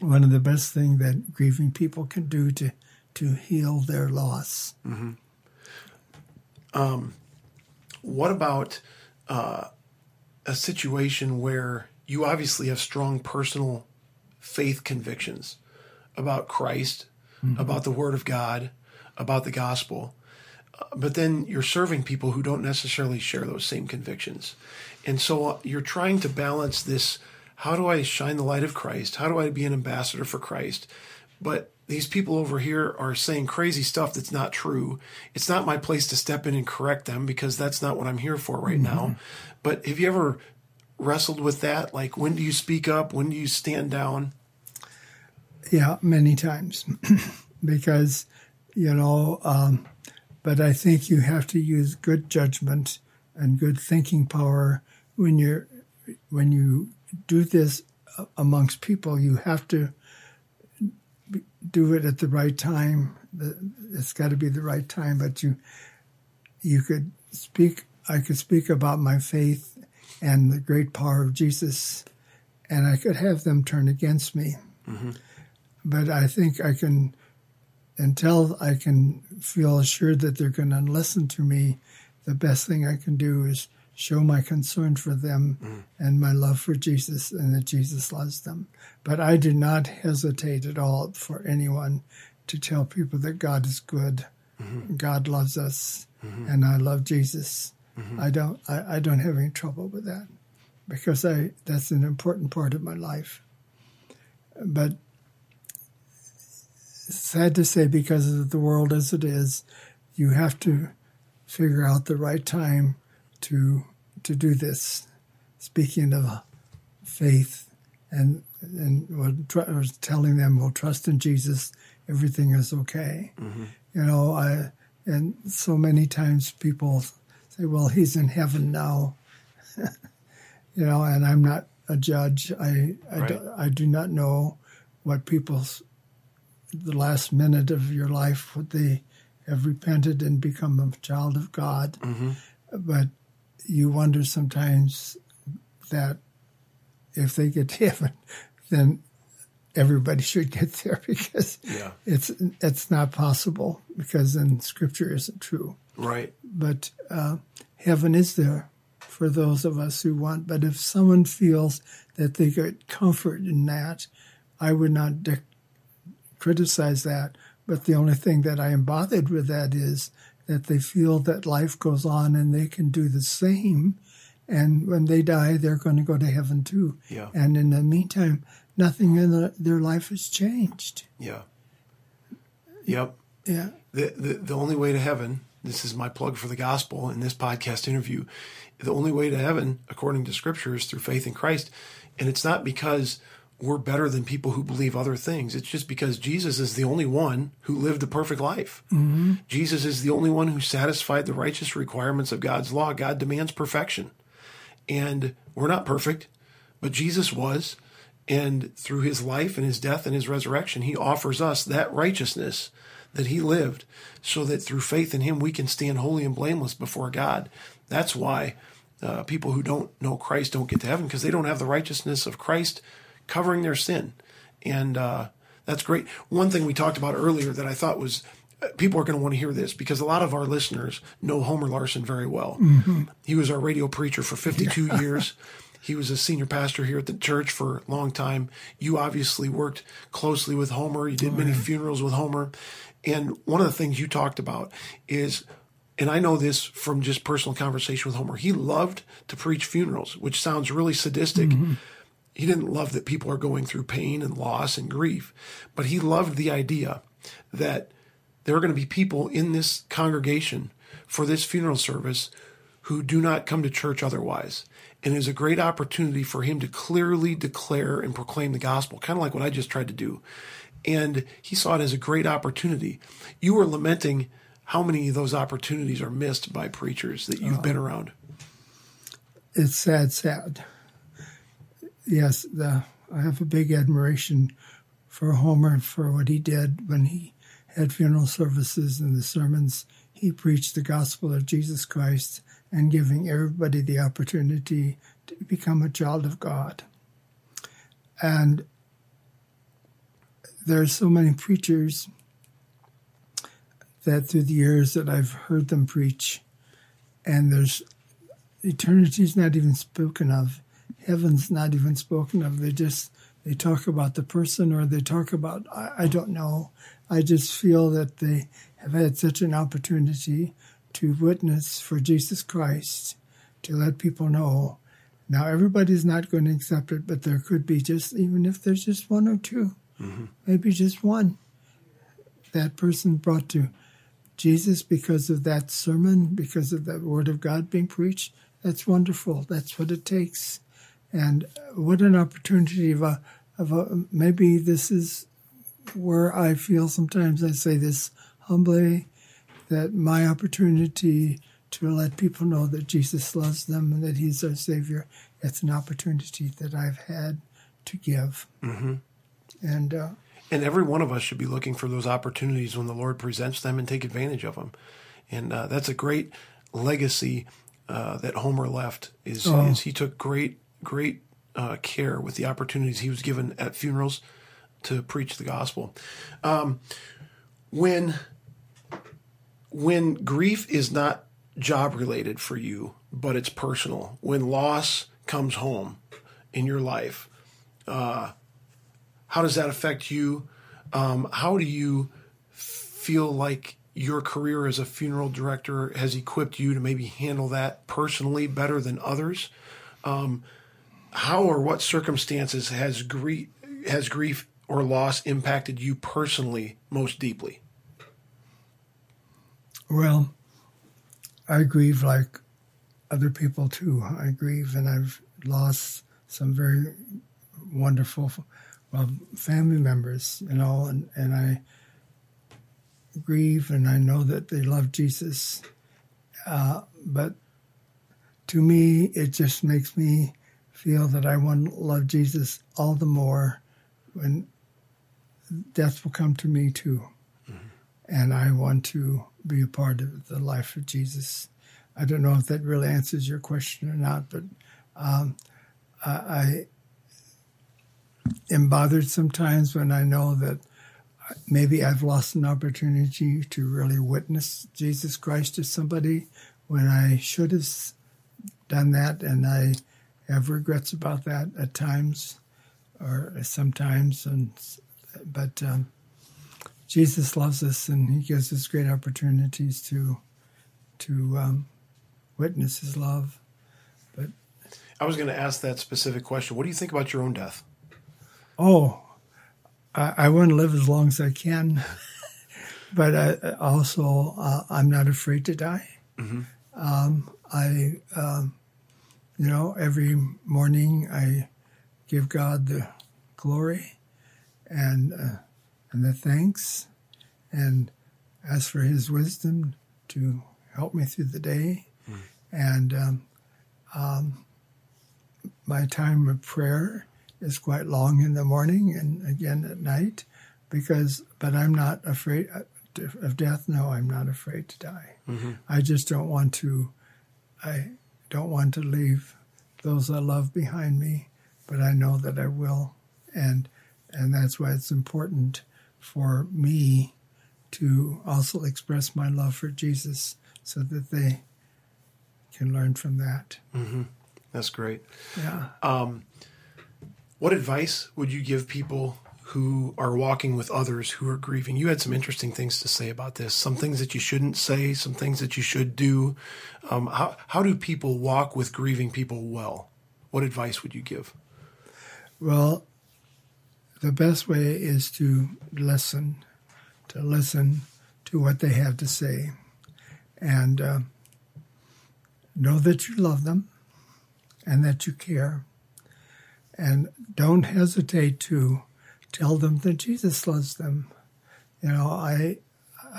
one of the best things that grieving people can do to to heal their loss. Mm-hmm. Um, what about uh, a situation where you obviously have strong personal faith convictions about Christ, mm-hmm. about the Word of God, about the gospel, uh, but then you're serving people who don't necessarily share those same convictions. And so uh, you're trying to balance this how do I shine the light of Christ? How do I be an ambassador for Christ? But these people over here are saying crazy stuff that's not true. It's not my place to step in and correct them because that's not what I'm here for right mm-hmm. now. But have you ever wrestled with that? Like, when do you speak up? When do you stand down? Yeah, many times. because, you know, um, but I think you have to use good judgment and good thinking power when you're when you do this amongst people, you have to do it at the right time. It's got to be the right time. But you, you could speak. I could speak about my faith and the great power of Jesus, and I could have them turn against me. Mm-hmm. But I think I can, until I can feel assured that they're going to listen to me. The best thing I can do is show my concern for them mm. and my love for Jesus and that Jesus loves them. But I do not hesitate at all for anyone to tell people that God is good, mm-hmm. God loves us, mm-hmm. and I love Jesus. Mm-hmm. I don't I, I don't have any trouble with that because I that's an important part of my life. But sad to say because of the world as it is, you have to figure out the right time to to do this. Speaking of faith, and and was telling them, "Well, trust in Jesus, everything is okay." Mm-hmm. You know, I and so many times people say, "Well, he's in heaven now," you know, and I'm not a judge. I I, right. do, I do not know what people's the last minute of your life what they have repented and become a child of God. Mm-hmm. But you wonder sometimes that if they get to heaven, then everybody should get there because yeah. it's it's not possible because then Scripture isn't true. Right. But uh, heaven is there for those of us who want. But if someone feels that they get comfort in that, I would not de- criticize that. But the only thing that I am bothered with that is that they feel that life goes on and they can do the same. And when they die, they're going to go to heaven too. Yeah. And in the meantime, nothing in the, their life has changed. Yeah. Yep. Yeah. The, the the only way to heaven. This is my plug for the gospel in this podcast interview. The only way to heaven, according to Scripture, is through faith in Christ, and it's not because we're better than people who believe other things. It's just because Jesus is the only one who lived a perfect life. Mm-hmm. Jesus is the only one who satisfied the righteous requirements of God's law. God demands perfection. And we're not perfect, but Jesus was. And through his life and his death and his resurrection, he offers us that righteousness that he lived so that through faith in him we can stand holy and blameless before God. That's why uh, people who don't know Christ don't get to heaven because they don't have the righteousness of Christ covering their sin. And uh, that's great. One thing we talked about earlier that I thought was uh, people are going to want to hear this because a lot of our listeners know Homer Larson very well. Mm-hmm. He was our radio preacher for 52 yeah. years. He was a senior pastor here at the church for a long time. You obviously worked closely with Homer. You did oh, many yeah. funerals with Homer. And one of the things you talked about is, and I know this from just personal conversation with Homer, he loved to preach funerals, which sounds really sadistic. Mm-hmm. He didn't love that people are going through pain and loss and grief, but he loved the idea that there are going to be people in this congregation for this funeral service who do not come to church otherwise. And it is a great opportunity for him to clearly declare and proclaim the gospel, kind of like what I just tried to do. And he saw it as a great opportunity. You were lamenting how many of those opportunities are missed by preachers that you've oh. been around. It's sad, sad. Yes, the, I have a big admiration for Homer for what he did when he had funeral services and the sermons. He preached the gospel of Jesus Christ and giving everybody the opportunity to become a child of God. And there are so many preachers that through the years that I've heard them preach, and there's eternity's not even spoken of, heaven's not even spoken of. They just they talk about the person or they talk about I, I don't know. I just feel that they have had such an opportunity to witness for Jesus Christ, to let people know. Now everybody's not going to accept it, but there could be just even if there's just one or two mm-hmm. maybe just one, that person brought to Jesus because of that sermon, because of that word of God being preached. That's wonderful. That's what it takes. And what an opportunity of a, of a, maybe this is where I feel sometimes I say this humbly that my opportunity to let people know that Jesus loves them and that He's our Savior, it's an opportunity that I've had to give. Mm-hmm. And uh, and every one of us should be looking for those opportunities when the Lord presents them and take advantage of them. And uh, that's a great legacy uh, that Homer left. Is, oh. is, he took great great uh, care with the opportunities he was given at funerals to preach the gospel. Um, when when grief is not job related for you, but it's personal, when loss comes home in your life, uh, how does that affect you? Um, how do you feel like your career as a funeral director has equipped you to maybe handle that personally better than others? Um, how or what circumstances has grief has grief or loss impacted you personally most deeply? Well, I grieve like other people too. I grieve, and I've lost some very wonderful well, family members, you know, and, and I grieve and I know that they love Jesus. Uh, but to me, it just makes me feel that I want to love Jesus all the more when death will come to me too. Mm-hmm. And I want to be a part of the life of Jesus. I don't know if that really answers your question or not, but um, I, am bothered sometimes when I know that maybe I've lost an opportunity to really witness Jesus Christ to somebody when I should have done that, and I have regrets about that at times, or sometimes. And but um, Jesus loves us, and He gives us great opportunities to to um, witness His love. But I was going to ask that specific question. What do you think about your own death? oh, I, I want to live as long as I can, but I, also uh, I'm not afraid to die. Mm-hmm. Um, I, um, you know, every morning I give God the glory and uh, and the thanks, and ask for His wisdom to help me through the day, mm. and um, um, my time of prayer is quite long in the morning and again at night because but I'm not afraid of death. No I'm not afraid to die. I just don't want to I don't want to leave those I love behind me but I know that I will. And and that's why it's important for me to also express my love for Jesus so that they can learn from that. That's great. yeah. Um, What advice would you give people who are walking with others who are grieving? You had some interesting things to say about this. Some things that you shouldn't say, some things that you should do. Um, how how do people walk with grieving people well? What advice would you give? Well, the best way is to listen, to listen to what they have to say, and uh, know that you love them and that you care, and don't hesitate to tell them that Jesus loves them. You know, I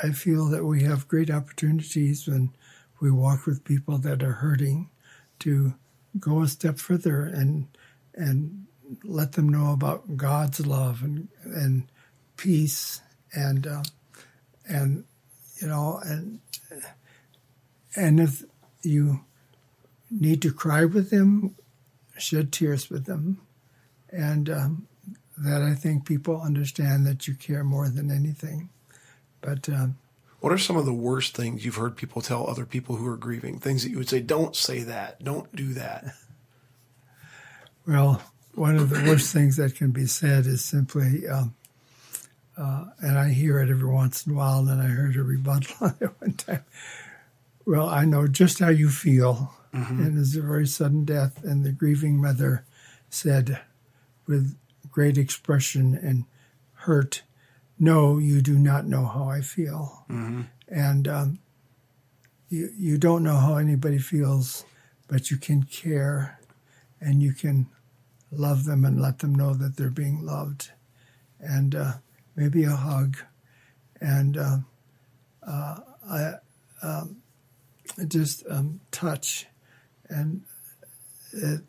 I feel that we have great opportunities when we walk with people that are hurting to go a step further and and let them know about God's love and and peace and uh, and you know and and if you need to cry with them, shed tears with them, and um, that I think people understand that you care more than anything. But um, What are some of the worst things you've heard people tell other people who are grieving? Things that you would say, don't say that, don't do that. Well, one of the worst things that can be said is simply, um, uh, and I hear it every once in a while, and I heard a rebuttal on it one time. Well, I know just how you feel. And it's a very sudden death. And the grieving mother said, with great expression and hurt, No, you do not know how I feel. And um, you, you don't know how anybody feels, but you can care and you can love them and let them know that they're being loved, and uh, maybe a hug, and uh, uh, I, um, just um, touch, and it,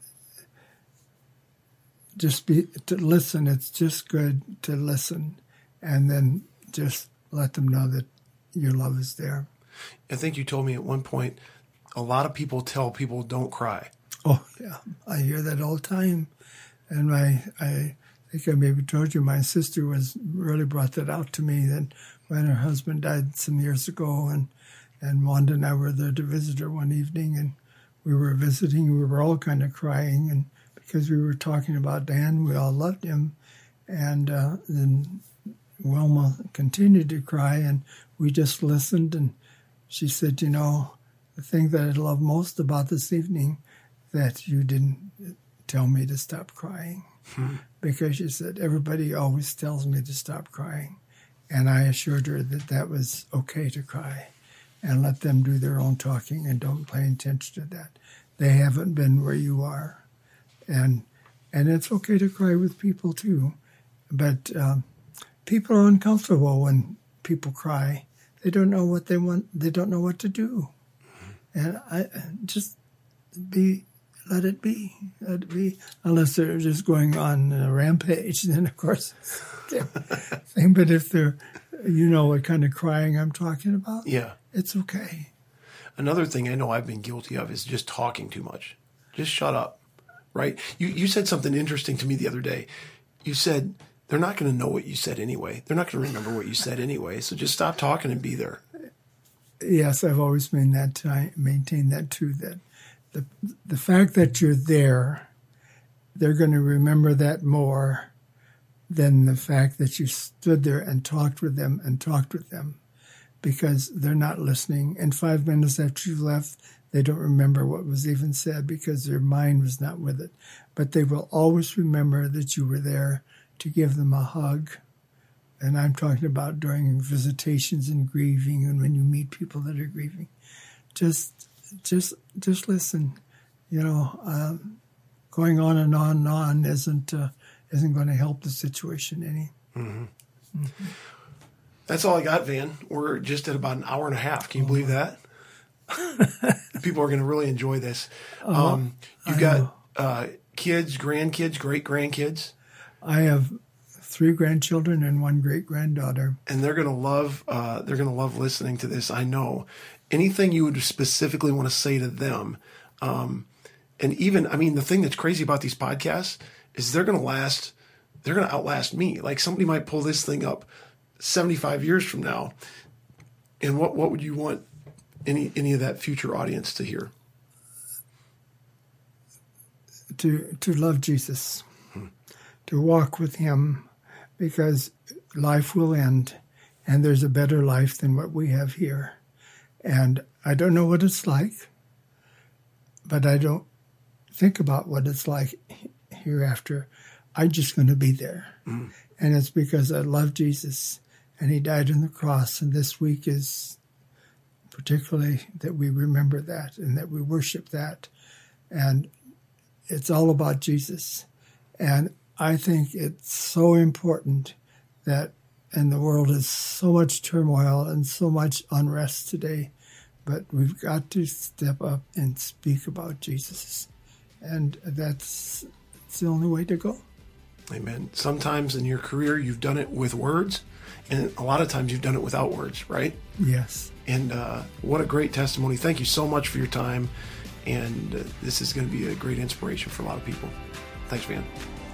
just be to listen. It's just good to listen, and then just let them know that your love is there. I think you told me at one point, a lot of people tell people don't cry. Oh yeah, I hear that all the time, and my I think I maybe told you my sister was really brought that out to me that when her husband died some years ago, and and Wanda and I were there to visit her one evening, and we were visiting. We were all kind of crying, and because we were talking about Dan, we all loved him, and uh, then Wilma continued to cry, and we just listened, and she said, you know, the thing that I love most about this evening that you didn't tell me to stop crying. Because she said everybody always tells me to stop crying and i assured her that that was okay to cry and let them do their own talking and don't pay attention to that. They haven't been where you are and and it's okay to cry with people too but um, people are uncomfortable when people cry they don't know what they want they don't know what to do and i just be let it be let it be unless they're just going on a rampage then of course thing but if they're you know what kind of crying i'm talking about Yeah. it's okay Another thing I know I've been guilty of is just talking too much. Just shut up. Right? You you said something interesting to me the other day. You said they're not going to know what you said anyway. They're not going to remember what you said anyway. So just stop talking and be there. yes i've always been that I maintain that too that the the fact that you're there they're going to remember that more than the fact that you stood there and talked with them and talked with them because they're not listening. And five minutes after you left, they don't remember what was even said because their mind was not with it. But they will always remember that you were there to give them a hug. And I'm talking about during visitations and grieving and when you meet people that are grieving. Just, just, just listen. You know, um, going on and on and on isn't uh, isn't going to help the situation any. That's all I got, Van. We're just at about an hour and a half. Can you believe that? People are going to really enjoy this. Um, you've got uh, kids, grandkids, great grandkids, I have three grandchildren and one great granddaughter. and they're gonna love. Uh, they're gonna love listening to this. I know. Anything you would specifically want to say to them, um, and even I mean, the thing that's crazy about these podcasts is they're gonna last. They're gonna outlast me. Like somebody might pull this thing up seventy five years from now, and what what would you want any any of that future audience to hear? to to love Jesus, hmm. to walk with Him, because life will end, and there's a better life than what we have here. And I don't know what it's like, but I don't think about what it's like hereafter. I'm just going to be there, hmm. and it's because I love Jesus, and He died on the cross, and this week is particularly that we remember that and that we worship that, and it's all about Jesus. And I think it's so important that, and the world is so much turmoil and so much unrest today, but we've got to step up and speak about Jesus. And that's it's the only way to go. Amen. Sometimes in your career, you've done it with words, and a lot of times you've done it without words, right? Yes. And uh, what a great testimony. Thank you so much for your time. And uh, this is going to be a great inspiration for a lot of people. Thanks, Van.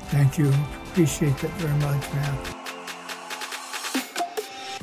Thank you. Appreciate that very much, man.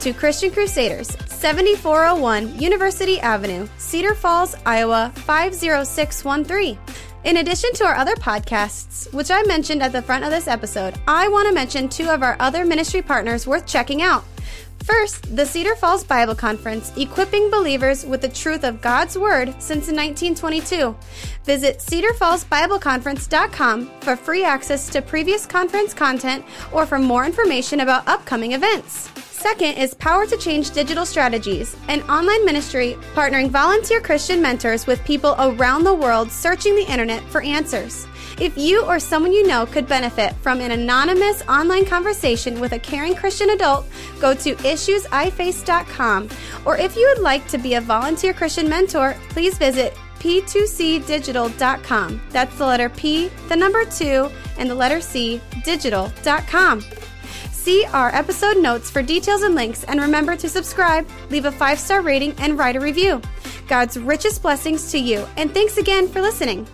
to Christian Crusaders, 7401 University Avenue, Cedar Falls, Iowa 50613. In addition to our other podcasts, which I mentioned at the front of this episode, I want to mention two of our other ministry partners worth checking out. First, the Cedar Falls Bible Conference, equipping believers with the truth of God's Word since 1922. Visit cedarfallsbibleconference.com for free access to previous conference content or for more information about upcoming events. Second is Power to Change Digital Strategies, an online ministry partnering volunteer Christian mentors with people around the world searching the internet for answers. If you or someone you know could benefit from an anonymous online conversation with a caring Christian adult, go to issuesiface.com. Or if you would like to be a volunteer Christian mentor, please visit p2cdigital.com. That's the letter P, the number 2, and the letter C, digital.com. See our episode notes for details and links, and remember to subscribe, leave a five star rating, and write a review. God's richest blessings to you, and thanks again for listening.